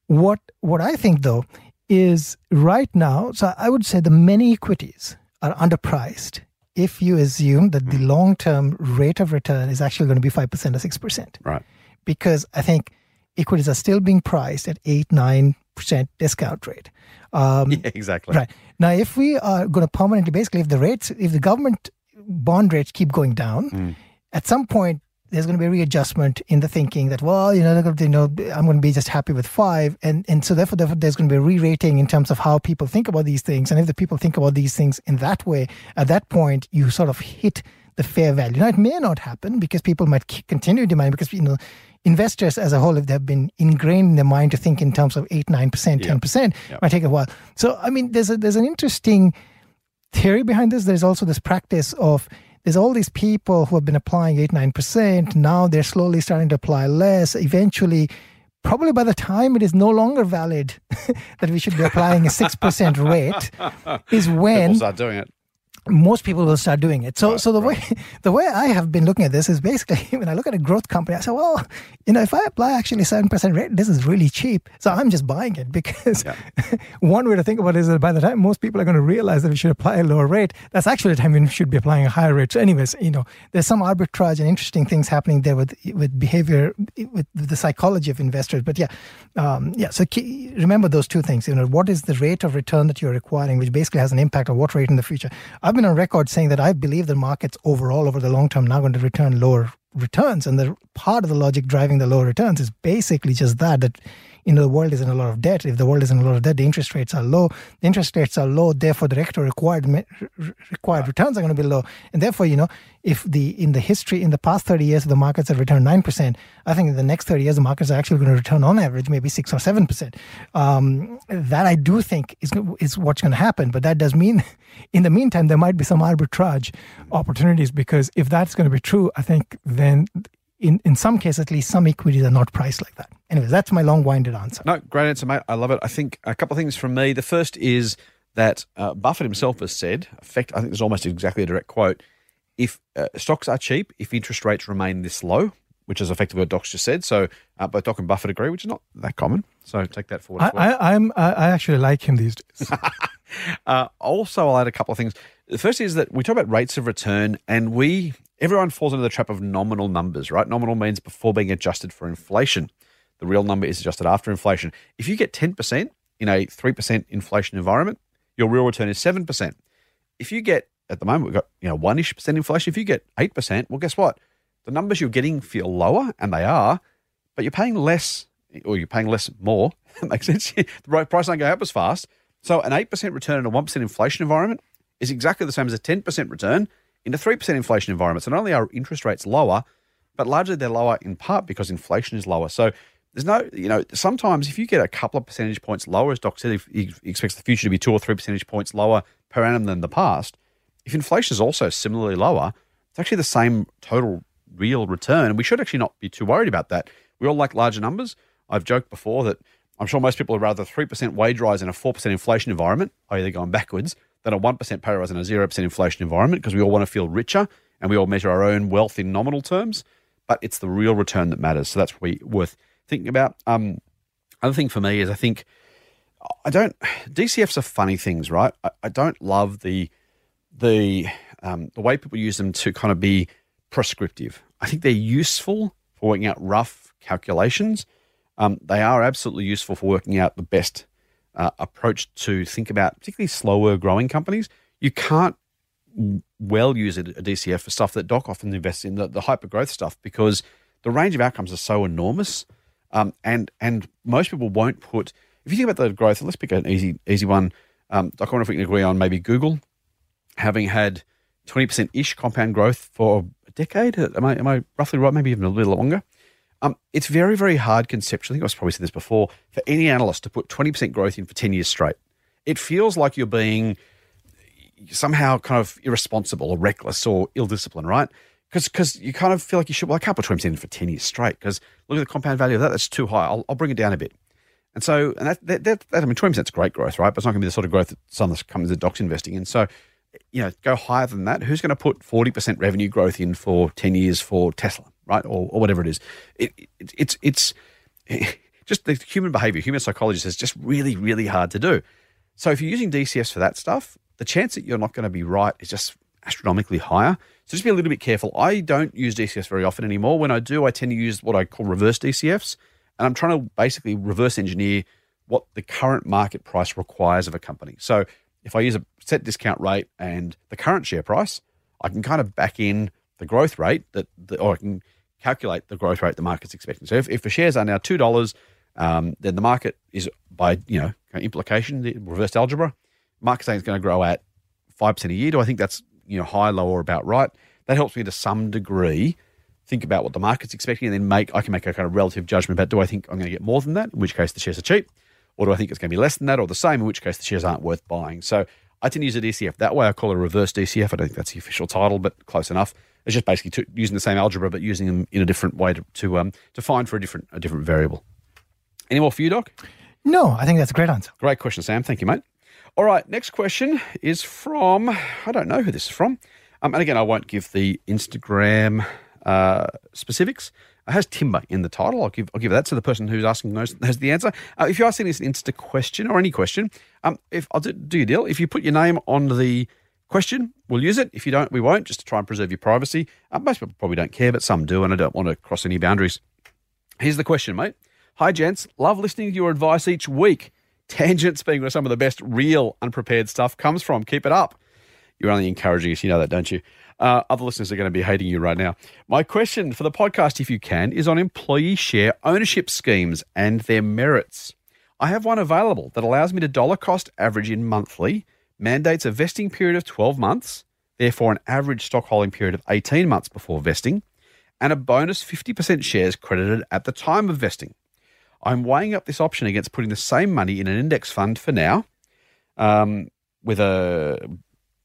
What, what I think though is right now, so I would say the many equities are underpriced if you assume that the long term rate of return is actually going to be 5% or 6%. Right. Because I think equities are still being priced at 8 9% discount rate. Um, Yeah, exactly. Right. Now, if we are going to permanently, basically, if the rates, if the government bond rates keep going down, at some point, there's going to be a readjustment in the thinking that, well, you know, they're going to, you know, I'm going to be just happy with five. And, and so therefore, therefore, there's going to be a re-rating in terms of how people think about these things. And if the people think about these things in that way, at that point, you sort of hit the fair value. Now, it may not happen because people might continue demanding because, you know, investors as a whole, if they've been ingrained in their mind to think in terms of 8 9%, 10%, Yep. might take a while. So, I mean, there's a, there's an interesting theory behind this. There's also this practice of there's all these people who have been applying 8 9%. Now they're slowly starting to apply less. Eventually, probably by the time it is no longer valid that we should be applying a 6% rate, is when People start doing it. Most people will start doing it. So, so the way the way I have been looking at this is basically when I look at a growth company, I say, well, you know, if I apply actually seven percent rate, this is really cheap. So I'm just buying it because one way to think about it is that by the time most people are going to realize that we should apply a lower rate, that's actually the time when we should be applying a higher rate. So, anyways, you know, there's some arbitrage and interesting things happening there with with behavior, with the psychology of investors. But yeah, um, yeah. So key, remember those two things. You know, what is the rate of return that you're requiring, which basically has an impact on what rate in the future. I've been on record saying that I believe the markets overall over the long term now going to return lower returns, and the part of the logic driving the lower returns is basically just that that you know the world is in a lot of debt. If the world is in a lot of debt, the interest rates are low. The interest rates are low, therefore the rector required required returns are going to be low, and therefore you know if the in the history in the past thirty years the markets have returned nine percent, I think in the next thirty years the markets are actually going to return on average maybe six or seven percent. Um, that I do think is is what's going to happen, but that does mean in the meantime there might be some arbitrage opportunities because if that's going to be true, I think then in, in some cases at least some equities are not priced like that. Anyways, that's my long-winded answer. No, great answer, mate. I love it. I think a couple of things from me. The first is that uh, Buffett himself has said, effect, I think there's almost exactly a direct quote, if uh, stocks are cheap, if interest rates remain this low, which is effectively what Doc's just said. So uh, both Doc and Buffett agree, which is not that common. So take that forward. I, as well. I I actually like him these days. Uh, also, I'll add a couple of things. The first is that we talk about rates of return, and we everyone falls into the trap of nominal numbers, right? Nominal means before being adjusted for inflation. The real number is adjusted after inflation. If you get ten percent in a three percent inflation environment, your real return is seven percent. If you get at the moment we've got you know one ish percent inflation. If you get eight percent, well, guess what? The numbers you're getting feel lower, and they are, but you're paying less, or you're paying less more. That makes sense. the price don't go up as fast. So an eight percent return in a one percent inflation environment is exactly the same as a ten percent return in a three percent inflation environment. So not only are interest rates lower, but largely they're lower in part because inflation is lower. So there's no, you know, sometimes if you get a couple of percentage points lower, as Doc said, if he expects the future to be two or three percentage points lower per annum than the past, if inflation is also similarly lower, it's actually the same total real return. And we should actually not be too worried about that. We all like larger numbers. I've joked before that I'm sure most people would rather 3% wage rise in a 4% inflation environment, i.e., they're going backwards, than a 1% pay rise in a 0% inflation environment because we all want to feel richer and we all measure our own wealth in nominal terms. But it's the real return that matters. So that's we worth thinking about. Um, other thing for me is I think I don't DCFs are funny things, right? I, I don't love the the um, the way people use them to kind of be prescriptive. I think they're useful for working out rough calculations. Um, they are absolutely useful for working out the best uh, approach to think about, particularly slower growing companies. You can't well use a, DCF for stuff that Doc often invests in, the, the hyper growth stuff, because the range of outcomes are so enormous. Um, and and most people won't put. If you think about the growth, let's pick an easy easy one. Um, Doc, I wonder if we can agree on maybe Google having had twenty percent ish compound growth for a decade. Am I am I roughly right? Maybe even a little longer. Um, it's very very hard conceptually. I think I've probably said this before for any analyst to put twenty percent growth in for ten years straight. It feels like you're being somehow kind of irresponsible or reckless or ill disciplined, right? Because you kind of feel like you should, well, I can't put 20% in for 10 years straight because look at the compound value of that, that's too high. I'll, I'll bring it down a bit. And so, and that, that, that, that I mean, 20% is great growth, right? But it's not going to be the sort of growth that some of the companies that Doc's investing in. So, you know, go higher than that. Who's going to put 40% revenue growth in for 10 years for Tesla, right? Or, or whatever it is. It, it, it's, it's just the human behavior, human psychology is just really, really hard to do. So if you're using DCFs for that stuff, the chance that you're not going to be right is just astronomically higher. So just be a little bit careful. I don't use DCFs very often anymore. When I do, I tend to use what I call reverse DCFs. And I'm trying to basically reverse engineer what the current market price requires of a company. So if I use a set discount rate and the current share price, I can kind of back in the growth rate that, the, or I can calculate the growth rate the market's expecting. So if, if the shares are now two dollars, um, then the market is by you know implication, the reverse algebra, market saying it's going to grow at five percent a year. Do I think that's you know high, low, or about right? That helps me to some degree think about what the market's expecting, and then make I can make a kind of relative judgment about do I think I'm going to get more than that, in which case the shares are cheap, or do I think it's going to be less than that, or the same, in which case the shares aren't worth buying. So I tend to use a DCF that way. I call it a reverse DCF. I don't think that's the official title, but close enough. It's just basically to, using the same algebra, but using them in a different way to to, um, to find for a different a different variable. Any more for you, Doc? No, I think that's a great answer. Great question, Sam. Thank you, mate. All right, next question is from I don't know who this is from, um, and again I won't give the Instagram uh, specifics. It has timber in the title. I'll give I'll give that to the person who's asking knows has the answer. Uh, if you're asking this an Insta question or any question, um, if I'll do, do your deal. If you put your name on the question, we'll use it. If you don't, we won't, just to try and preserve your privacy. Uh, most people probably don't care, but some do, and I don't want to cross any boundaries. Here's the question, mate. Hi, gents. Love listening to your advice each week. Tangents being where some of the best real unprepared stuff comes from. Keep it up. You're only encouraging us. You know that, don't you? Uh, other listeners are going to be hating you right now. My question for the podcast, if you can, is on employee share ownership schemes and their merits. I have one available that allows me to dollar cost average in monthly, mandates a vesting period of 12 months, therefore an average stock holding period of 18 months before vesting, and a bonus 50% shares credited at the time of vesting. I'm weighing up this option against putting the same money in an index fund for now, um, with a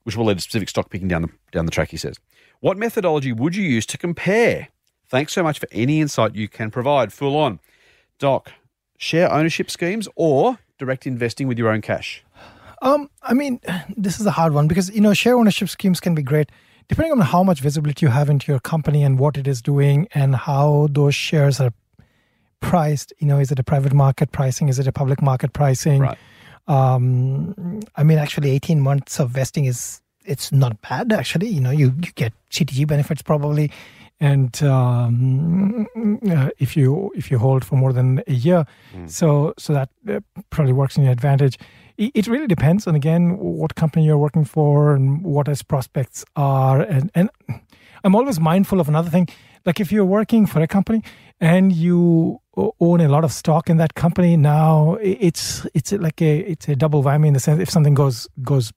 which will lead to specific stock picking down the down the track. He says, "What methodology would you use to compare?" Thanks so much for any insight you can provide. Full on, Doc. Share ownership schemes or direct investing with your own cash. Um, I mean, this is a hard one because you know share ownership schemes can be great depending on how much visibility you have into your company and what it is doing and how those shares are priced. You know, is it a private market pricing? Is it a public market pricing? Right. Um, I mean, actually, eighteen months of vesting is it's not bad. Actually, you know, you, you get CGT benefits probably, and um, uh, if you if you hold for more than a year, so so that uh, probably works in your advantage. It, really depends on again what company you're working for and what its prospects are, and and I'm always mindful of another thing. Like if you're working for a company and you own a lot of stock in that company, now it's it's like a it's a double whammy in the sense if something goes goes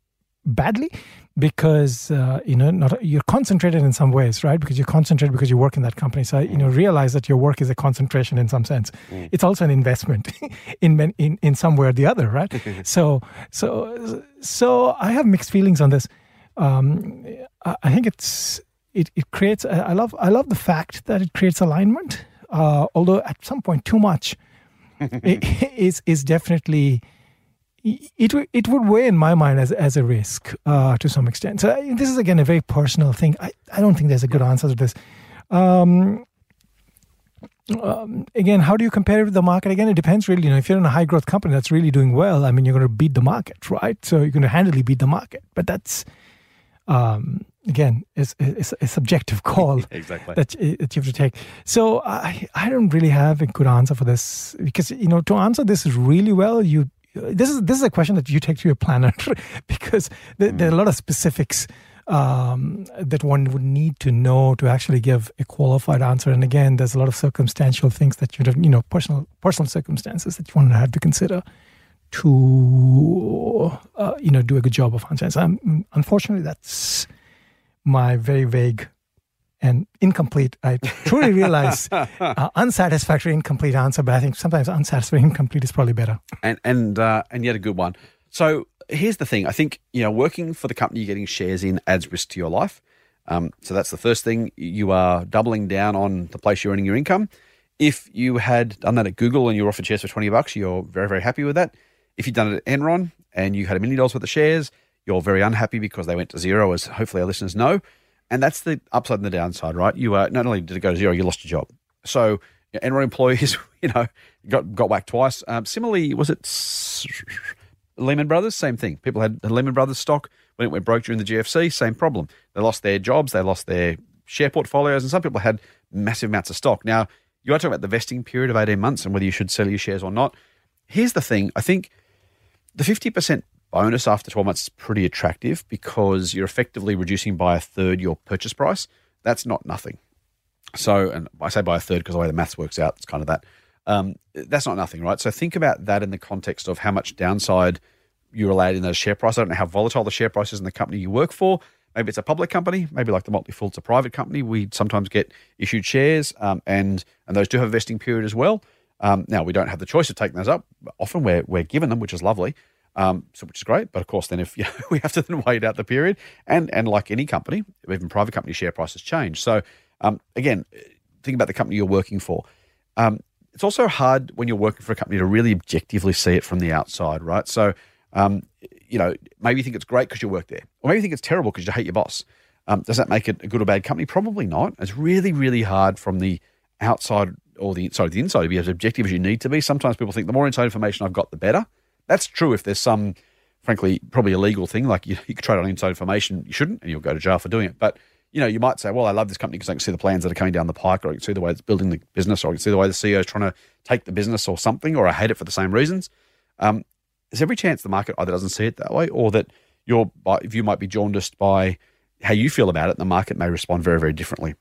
badly because uh, you know not you're concentrated in some ways right? Because you're concentrated because you work in that company. So you know realize that your work is a concentration in some sense. It's also an investment in in in some way or the other right? So so so i have mixed feelings on this. Um, I, I think it's it, it creates I love I love the fact that it creates alignment uh, although at some point too much is is definitely it it would weigh in my mind as as a risk uh, to some extent. So this is again a very personal thing. I, I don't think there's a good answer to this. Um, um, again, how do you compare it with the market? Again, it depends really. You know, if you're in a high growth company that's really doing well, I mean, you're going to beat the market, right? So you're going to handily beat the market. But that's um, again, it's, it's a subjective call Exactly. that, y- that you have to take. So I, I don't really have a good answer for this because you know to answer this really well, you this is this is a question that you take to your planner because there, there are a lot of specifics um, that one would need to know to actually give a qualified answer. And again, there's a lot of circumstantial things that you you know personal personal circumstances that you want to have to consider to uh, you know do a good job of answering. So, um, unfortunately, that's my very vague and incomplete. I truly realize uh, unsatisfactory, incomplete answer, but I think sometimes unsatisfactory, incomplete is probably better. and and uh, and yet a good one. So here's the thing: I think you know, working for the company you're getting shares in adds risk to your life. Um, so that's the first thing. You are doubling down on the place you're earning your income. If you had done that at Google and you were offered shares for twenty bucks, you're very very happy with that. If you'd done it at Enron and you had a million dollars worth of shares, you're very unhappy because they went to zero, as hopefully our listeners know. And that's the upside and the downside, right? You are not only did it go to zero, you lost your job. So Enron employees, you know, got got whacked twice. Um, similarly, was it Lehman Brothers? Same thing. People had Lehman Brothers stock when it went broke during the GFC, same problem. They lost their jobs, they lost their share portfolios, and some people had massive amounts of stock. Now, you are talking about the vesting period of 18 months and whether you should sell your shares or not. Here's the thing I think the 50% bonus after 12 months is pretty attractive because you're effectively reducing by a third your purchase price. That's not nothing. So, and I say by a third because the way the maths works out, it's kind of that. Um, that's not nothing, right? So think about that in the context of how much downside you're allowed in those share price. I don't know how volatile the share price is in the company you work for. Maybe it's a public company, maybe like the Motley Fool, it's a private company. We sometimes get issued shares, um, and and those do have a vesting period as well. Um, now we don't have the choice of taking those up. Often we're we're given them, which is lovely, um, so which is great. But of course, then if you know, we have to then wait out the period, and and like any company, even private company share prices change. So um, again, think about the company you're working for. Um, it's also hard when you're working for a company to really objectively see it from the outside, right? So um, you know, maybe you think it's great because you work there, or maybe you think it's terrible because you hate your boss. Um, does that make it a good or bad company? Probably not. It's really, really hard from the outside or the sorry, the inside to be as objective as you need to be. Sometimes people think the more inside information I've got, the better. That's true if there's some, frankly, probably illegal thing like you, you could trade on inside information. You shouldn't, and you'll go to jail for doing it. But you know, you might say, well, I love this company because I can see the plans that are coming down the pike, or I can see the way it's building the business, or I can see the way the CEO is trying to take the business or something, or I hate it for the same reasons. Um, there's every chance the market either doesn't see it that way or that your view might be jaundiced by how you feel about it. And the market may respond very, very differently.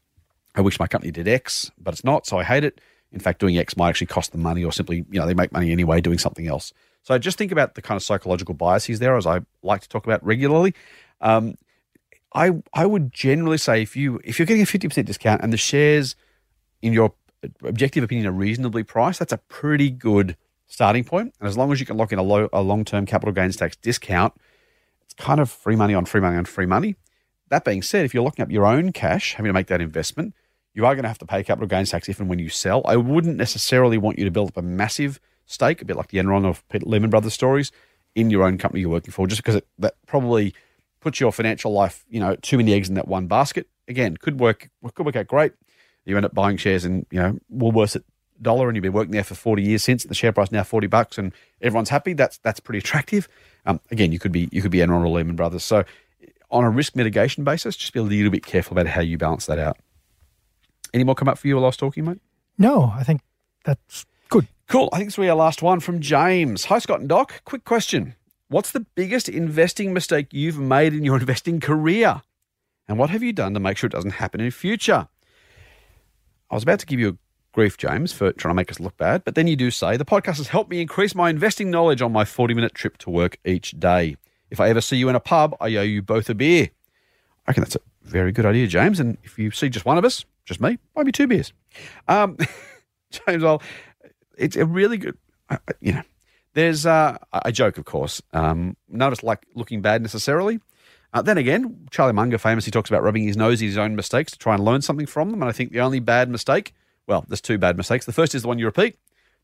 I wish my company did X, but it's not, so I hate it. In fact, doing X might actually cost them money or simply, you know, they make money anyway doing something else. So just think about the kind of psychological biases there, as I like to talk about regularly. Um, I I would generally say if you if you're getting a fifty percent discount and the shares, in your objective opinion, are reasonably priced, that's a pretty good starting point. And as long as you can lock in a low a long term capital gains tax discount, it's kind of free money on free money on free money. That being said, if you're locking up your own cash, having to make that investment, you are going to have to pay capital gains tax if and when you sell. I wouldn't necessarily want you to build up a massive stake, a bit like the Enron of Lehman Brothers stories, in your own company you're working for, just because it, that probably puts your financial life, you know, too many eggs in that one basket. Again, could work could work out great. You end up buying shares in, you know, Woolworths at dollar and you've been working there for 40 years since the share price now 40 bucks and everyone's happy. That's that's pretty attractive. Um, again you could be you could be Enron or Lehman Brothers. So on a risk mitigation basis just be a little bit careful about how you balance that out. Any more come up for you while I was talking mate? No I think that's cool I think this will be our last one from James hi Scott and Doc quick question what's the biggest investing mistake you've made in your investing career and what have you done to make sure it doesn't happen in future I was about to give you a grief, James, for trying to make us look bad. But then you do say the podcast has helped me increase my investing knowledge on my 40 minute trip to work each day. If I ever see you in a pub, I owe you both a beer. I reckon that's a very good idea, James. And if you see just one of us, just me, might be two beers. Um, James, well, it's a really good, uh, you know, there's, uh, I joke, of course. Um, of like looking bad necessarily. Uh, then again, Charlie Munger famously talks about rubbing his nose in his own mistakes to try and learn something from them. And I think the only bad mistake well, there's two bad mistakes. The first is the one you repeat.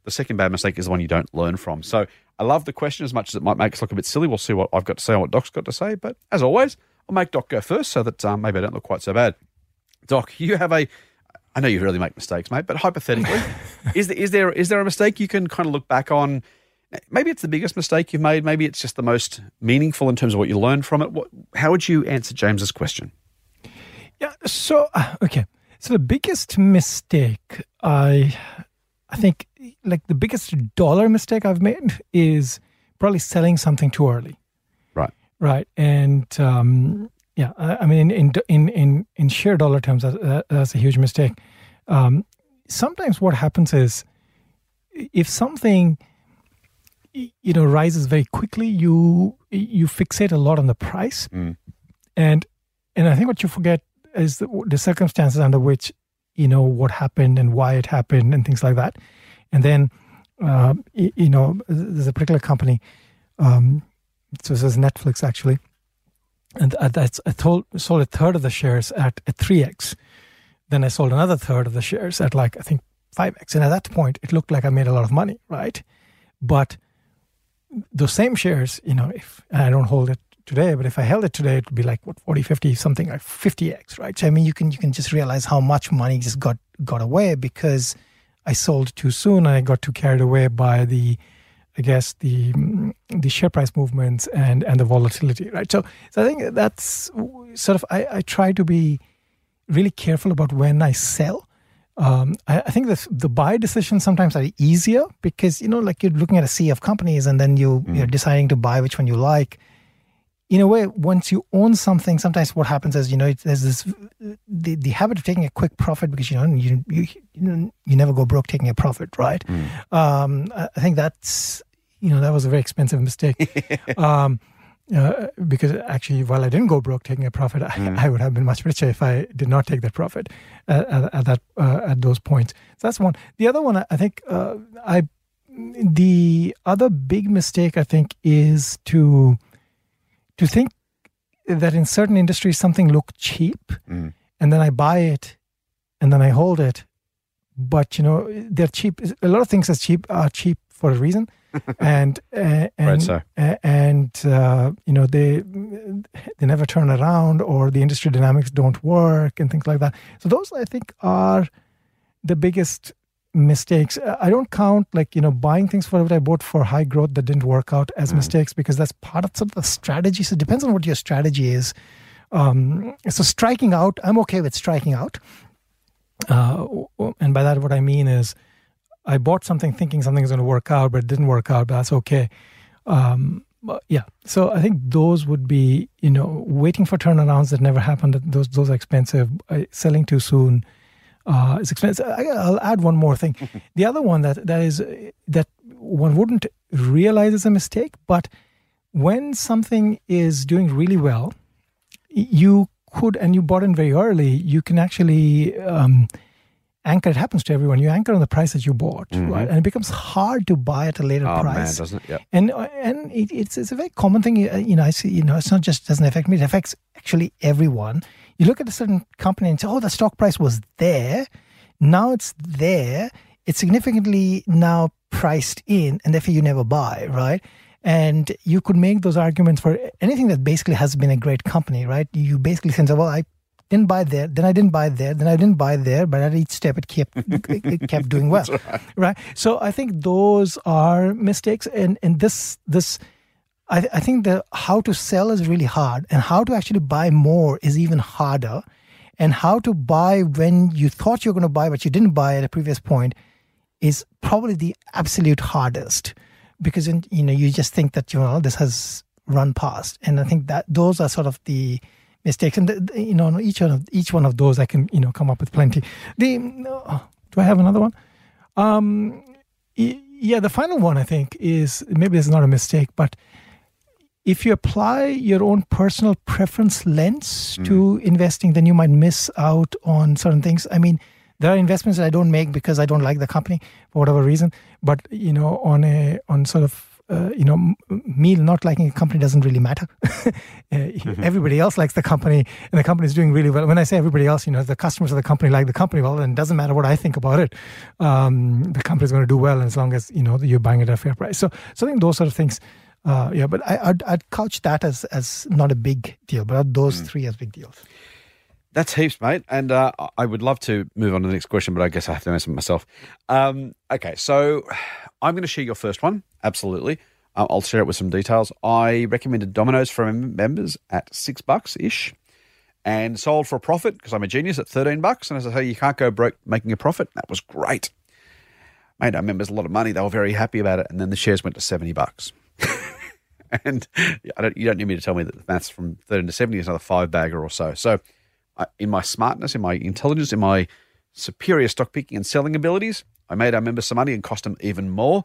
The second bad mistake is the one you don't learn from. So I love the question as much as it might make us look a bit silly. We'll see what I've got to say and what Doc's got to say. But as always, I'll make Doc go first so that um, maybe I don't look quite so bad. Doc, you have a. I know you really make mistakes, mate, but hypothetically, is there, is there is there a mistake you can kind of look back on? Maybe it's the biggest mistake you've made. Maybe it's just the most meaningful in terms of what you learned from it. What, how would you answer James's question? Yeah. So uh, okay. So the biggest mistake I I think like the biggest dollar mistake I've made is probably selling something too early. Right. Right. And um, yeah, I, I, mean in in in in sheer dollar terms that, that's a huge mistake. Um, sometimes what happens is if something you know rises very quickly, you you fixate a lot on the price, mm. and and I think what you forget is the, the circumstances under which you know what happened and why it happened and things like that. And then uh, you know there's a particular company, um, so this is Netflix actually, and that's I told, sold a third of the shares at at three x. Then I sold another third of the shares at like I think five x. And at that point, it looked like I made a lot of money, right? But those same shares, you know, if I don't hold it today, but if I held it today, it would be like what 40, 50, something like 50x, right? So I mean, you can you can just realize how much money just got got away because I sold too soon and I got too carried away by the I guess the mm, the share price movements and and the volatility, right? So, so I think that's sort of I, I try to be really careful about when I sell. Um, I, I think the the buy decisions sometimes are easier because you know, like you're looking at a sea of companies and then you you're deciding to buy which one you like. In a way, once you own something, sometimes what happens is you know it- there's this the, the habit of taking a quick profit because you know you you you, know, you never go broke taking a profit, right? Um, I I think that's you know that was a very expensive mistake. um, uh, because actually, while I didn't go broke taking a profit, I, I would have been much richer if I did not take that profit at, at, at that uh, at those points. So that's one. The other one, I- think, uh, I the other big mistake I think is to to think that in certain industries something look cheap, Mm. and then I buy it, and then I hold it, but you know they're cheap. A lot of things that's cheap are cheap for a reason, and uh, and so. uh, and uh, you know they they never turn around or the industry dynamics don't work and things like that. So those I think are the biggest mistakes. Uh, I don't count like you know buying things for what I bought for high growth that didn't work out as mistakes because that's part of sort of the strategy. So it depends on what your strategy is. Um, so striking out, I'm okay with striking out. Uh, and by that, what I mean is, I bought something thinking something is going to work out, but it didn't work out. But that's okay. Um, but yeah, so I think those would be, you know, waiting for turnarounds that never happened. that Those those are expensive. Uh, selling too soon uh, is expensive. I, I'll add one more thing. the other one that that is that one wouldn't realize is a mistake, but when something is doing really well, you could, and you bought in very early, you can actually um, anchor. It happens to everyone. You anchor on the price that you bought, right? And it becomes hard to buy at a later Oh man, price. doesn't it? And and it, it's it's a very common thing. uh, You know, I see. You know, it's not just doesn't affect me. It affects actually everyone. You look at a certain company and say, "Oh, the stock price was there. Now it's there. It's significantly now priced in, and therefore you never buy, right?" And you could make those arguments for anything that basically has been a great company, right? You basically say, "Well, I didn't buy there, then I didn't buy there, then I didn't buy there, but at each step it kept it, it kept doing well, right. So I think those are mistakes, and and this this. I, I think the how to sell is really hard, and how to actually buy more is even harder, and how to buy when you thought you were going to buy but you didn't buy at a previous point is probably the absolute hardest because you know you just think that you know this has run past, and I think that those are sort of the mistakes, and the, the- you know each one of each one of those I can you know come up with plenty. The uh, do I have another one? Um, yeah, the final one I think is maybe it's not a mistake, but if you apply your own personal preference lens to investing, then you might miss out on certain things. I mean, there are investments that I don't make because I don't like the company for whatever reason. But you know, on a on sort of uh, you know, me not liking a company doesn't really matter. Uh, Everybody else likes the company, and the company is doing really well. When I say everybody else, you know, the customers of the company like the company well, and it doesn't matter what I think about it. Um, the company is going to do well as long as you know you're buying it at a fair price. So, so I think those sort of things. Uh, yeah, but I, I'd, I'd couch that as as not a big deal, but those three as big deals. That's heaps, mate. And uh, I would love to move on to the next question, but I guess I have to answer myself. Um, okay, so I'm going to share your first one. Absolutely. Uh, I'll share it with some details. I recommended Domino's for members at six bucks ish and sold for a profit because I'm a genius at 13 bucks. And as I say, you can't go broke making a profit. That was great. Made our members a lot of money. They were very happy about it. And then the shares went to 70 bucks. and I don't, you don't need me to tell me that the maths from 13 to 70 is another five bagger or so. So, I, in my smartness, in my intelligence, in my superior stock picking and selling abilities, I made our members some money and cost them even more.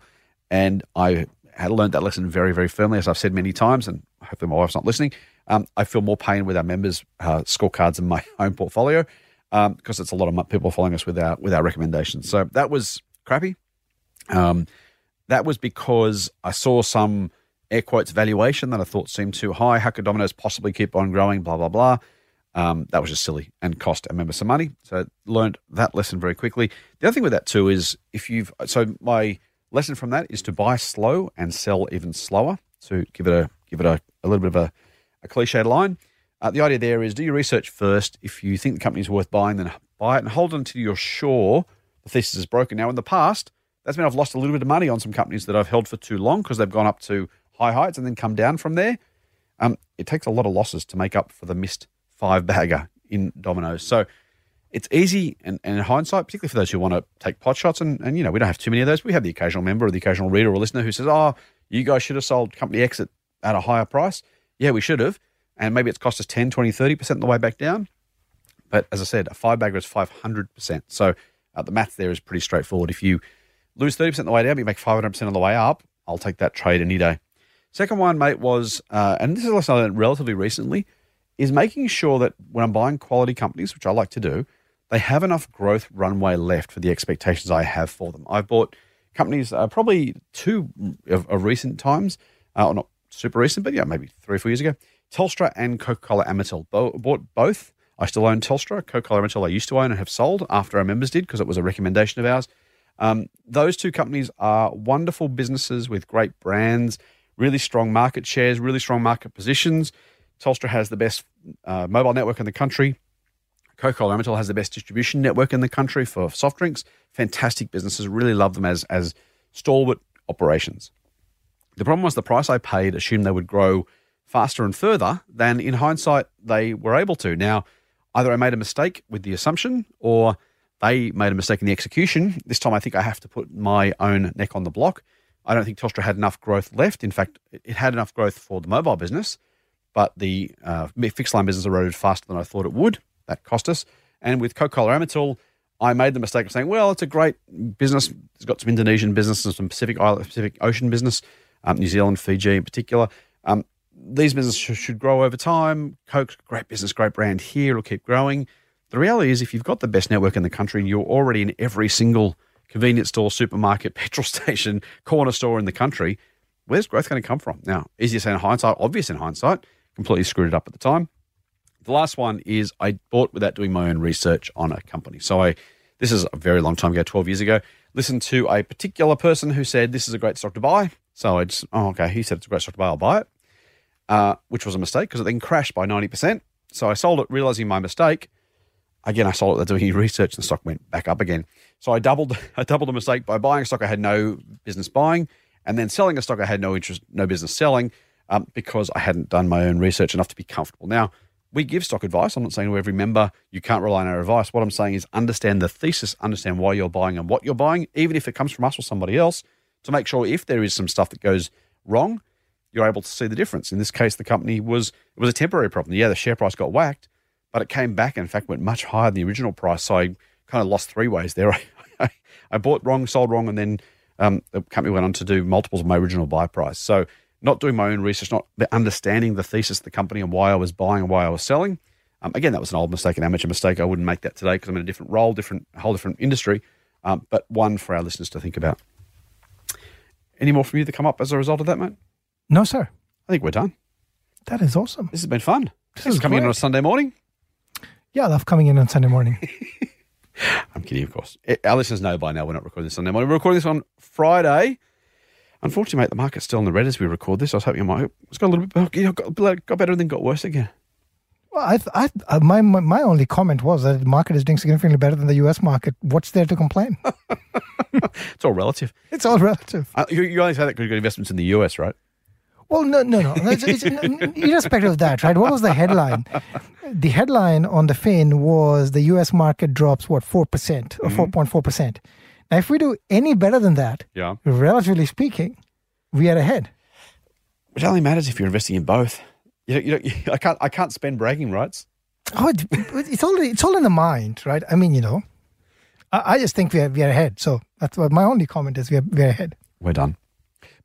And I had learned that lesson very, very firmly, as I've said many times. And hopefully, my wife's not listening. Um, I feel more pain with our members' uh, scorecards in my own portfolio um, because it's a lot of people following us with our with our recommendations. So that was crappy. Um, that was because I saw some air quotes valuation that I thought seemed too high. How could Domino's possibly keep on growing? Blah blah blah. Um, that was just silly and cost a member some money. So learned that lesson very quickly. The other thing with that too is if you've so my lesson from that is to buy slow and sell even slower. So give it a give it a, a little bit of a, a line. Uh, the idea there is do your research first. If you think the company is worth buying, then buy it and hold it until you're sure the thesis is broken. Now, in the past, That's meant I've lost a little bit of money on some companies that I've held for too long because they've gone up to high heights and then come down from there. Um, it takes a lot of losses to make up for the missed five bagger in Domino's. So it's easy, and, and in hindsight, particularly for those who want to take pot shots, and, and you know we don't have too many of those. We have the occasional member or the occasional reader or listener who says, "Oh, you guys should have sold company X at, at a higher price." Yeah, we should have, and maybe it's cost us 10, 20, 30 percent the way back down. But as I said, a five bagger is five hundred percent. So uh, the math there is pretty straightforward. If you lose thirty percent on the way down, but you make five hundred percent on the way up. I'll take that trade any day. Second one, mate, was, uh, and this is lesson I learned relatively recently, is making sure that when I'm buying quality companies, which I like to do, they have enough growth runway left for the expectations I have for them. I've bought companies, uh, probably two of, of recent times, uh, or not super recent, but yeah, maybe three or four years ago. Telstra and Coca Cola Amatil. Bo- bought both. I still own Telstra. Coca Cola Amatil I used to own and have sold after our members did because it was a recommendation of ours. Um, those two companies are wonderful businesses with great brands really strong market shares, really strong market positions. Telstra has the best uh, mobile network in the country. Coca-Cola Amatil has the best distribution network in the country for soft drinks. Fantastic businesses. Really love them as as stalwart operations. The problem was the price I paid assumed they would grow faster and further than in hindsight they were able to. Now, either I made a mistake with the assumption or they made a mistake in the execution. This time I think I have to put my own neck on the block. I don't think Telstra had enough growth left. In fact, it had enough growth for the mobile business, but the uh, fixed line business eroded faster than I thought it would. That cost us. And with Coca Cola Amatil, I made the mistake of saying, well, it's a great business. It's got some Indonesian business and some Pacific Island, Pacific Ocean business, um, New Zealand, Fiji in particular. Um, these businesses should, should grow over time. Coke's great business, great brand here. It'll keep growing. The reality is, if you've got the best network in the country and you're already in every single convenience store, supermarket, petrol station, corner store in the country, where's growth going to come from? Now, easy to say in hindsight, obvious in hindsight, completely screwed it up at the time. The last one is I bought without doing my own research on a company. So I, this is a very long time ago, 12 years ago, listened to a particular person who said this is a great stock to buy. So I just, oh, okay, he said it's a great stock to buy, I'll buy it, uh, which was a mistake because it then crashed by 90%. So I sold it realizing my mistake. Again, I sold it without doing any research and the stock went back up again. So I doubled I doubled the mistake by buying a stock I had no business buying, and then selling a stock I had no interest, no business selling, um, because I hadn't done my own research enough to be comfortable. Now we give stock advice. I'm not saying to every member you can't rely on our advice. What I'm saying is understand the thesis, understand why you're buying and what you're buying, even if it comes from us or somebody else, to make sure if there is some stuff that goes wrong, you're able to see the difference. In this case, the company was it was a temporary problem. Yeah, the share price got whacked, but it came back and in fact went much higher than the original price. So I kind of lost three ways there. I bought wrong, sold wrong, and then um, the company went on to do multiples of my original buy price. So not doing my own research, not understanding the thesis of the company and why I was buying and why I was selling. Um, again, that was an old mistake, an amateur mistake. I wouldn't make that today because I'm in a different role, different, whole different industry. Um, but one for our listeners to think about. Any more from you that come up as a result of that, mate? No, sir. I think we're done. That is awesome. This has been fun. This Thanks is coming in on a Sunday morning. Yeah, I love coming in on Sunday morning. I'm kidding, of course. Eh, Our listeners know by now we're not recording this Sunday morning. We're recording this on Friday. Unfortunately, mate, the market's still in the red as we record this. I was hoping it might. It's got a little bit. oh, yeah, Got, got better and then got worse again. well, I, I, uh, my, my my only comment was that the market is doing significantly better than the U.S. market. What's there to complain? It's all relative. it's all relative. Uh, you, you only say that because you've got investments in the US, right? Well, no, no, no. It's, it's, irrespective of that, right? What was the headline? The headline on the fin was the U.S. market drops what four percent or four point four percent. Now, if we do any better than that, Yeah. relatively speaking, we are ahead. Which only matters if you're investing in both. You don't, you don't, I can't. I can't spend bragging rights. Oh, it, it's all it's all in the mind, right? I mean, you know, I, I just think we are we are ahead. So that's what my only comment is. We are we are ahead. We're done.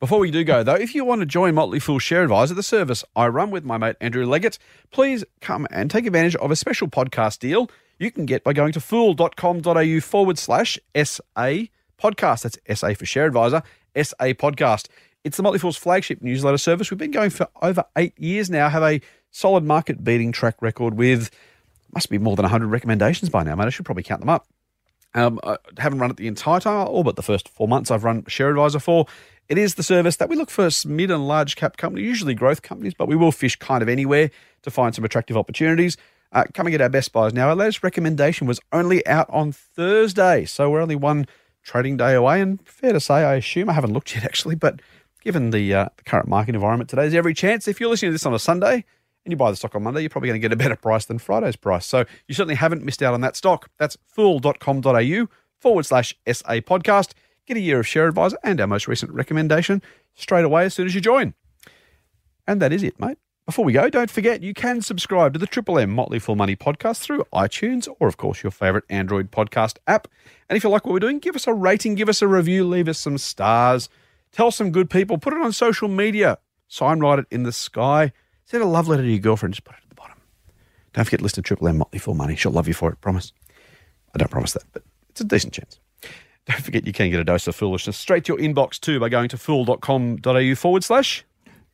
Before we do go, though, if you want to join Motley Fool Share Advisor, the service I run with my mate Andrew Leggett, please come and take advantage of a special podcast deal you can get by going to fool.com.au forward slash SA podcast. That's SA for Share Advisor, SA podcast. It's the Motley Fool's flagship newsletter service. We've been going for over eight years now, have a solid market beating track record with, must be more than 100 recommendations by now, mate. I should probably count them up. Um, I haven't run it the entire time, all but the first four months I've run Share Advisor for. It is the service that we look for mid and large cap companies, usually growth companies, but we will fish kind of anywhere to find some attractive opportunities. Uh, coming at our best buys now. Our latest recommendation was only out on Thursday, so we're only one trading day away. And fair to say, I assume, I haven't looked yet actually, but given the, uh, the current market environment today, there's every chance if you're listening to this on a Sunday and you buy the stock on Monday, you're probably going to get a better price than Friday's price. So you certainly haven't missed out on that stock. That's fool.com.au forward slash SA podcast. Get a year of Share Advisor and our most recent recommendation straight away as soon as you join. And that is it, mate. Before we go, don't forget you can subscribe to the Triple M Motley Fool Money podcast through iTunes or, of course, your favorite Android podcast app. And if you like what we're doing, give us a rating, give us a review, leave us some stars, tell some good people, put it on social media, sign write it in the sky, send a love letter to your girlfriend, just put it at the bottom. Don't forget to listen to Triple M Motley Fool Money. She'll love you for it, promise. I don't promise that, but it's a decent chance. Don't forget you can get a dose of foolishness straight to your inbox too by going to fool.com.au forward slash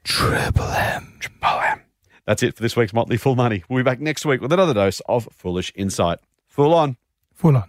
Triple M. Triple M. That's it for this week's Motley Fool Money. We'll be back next week with another dose of foolish insight. Fool on. Full on.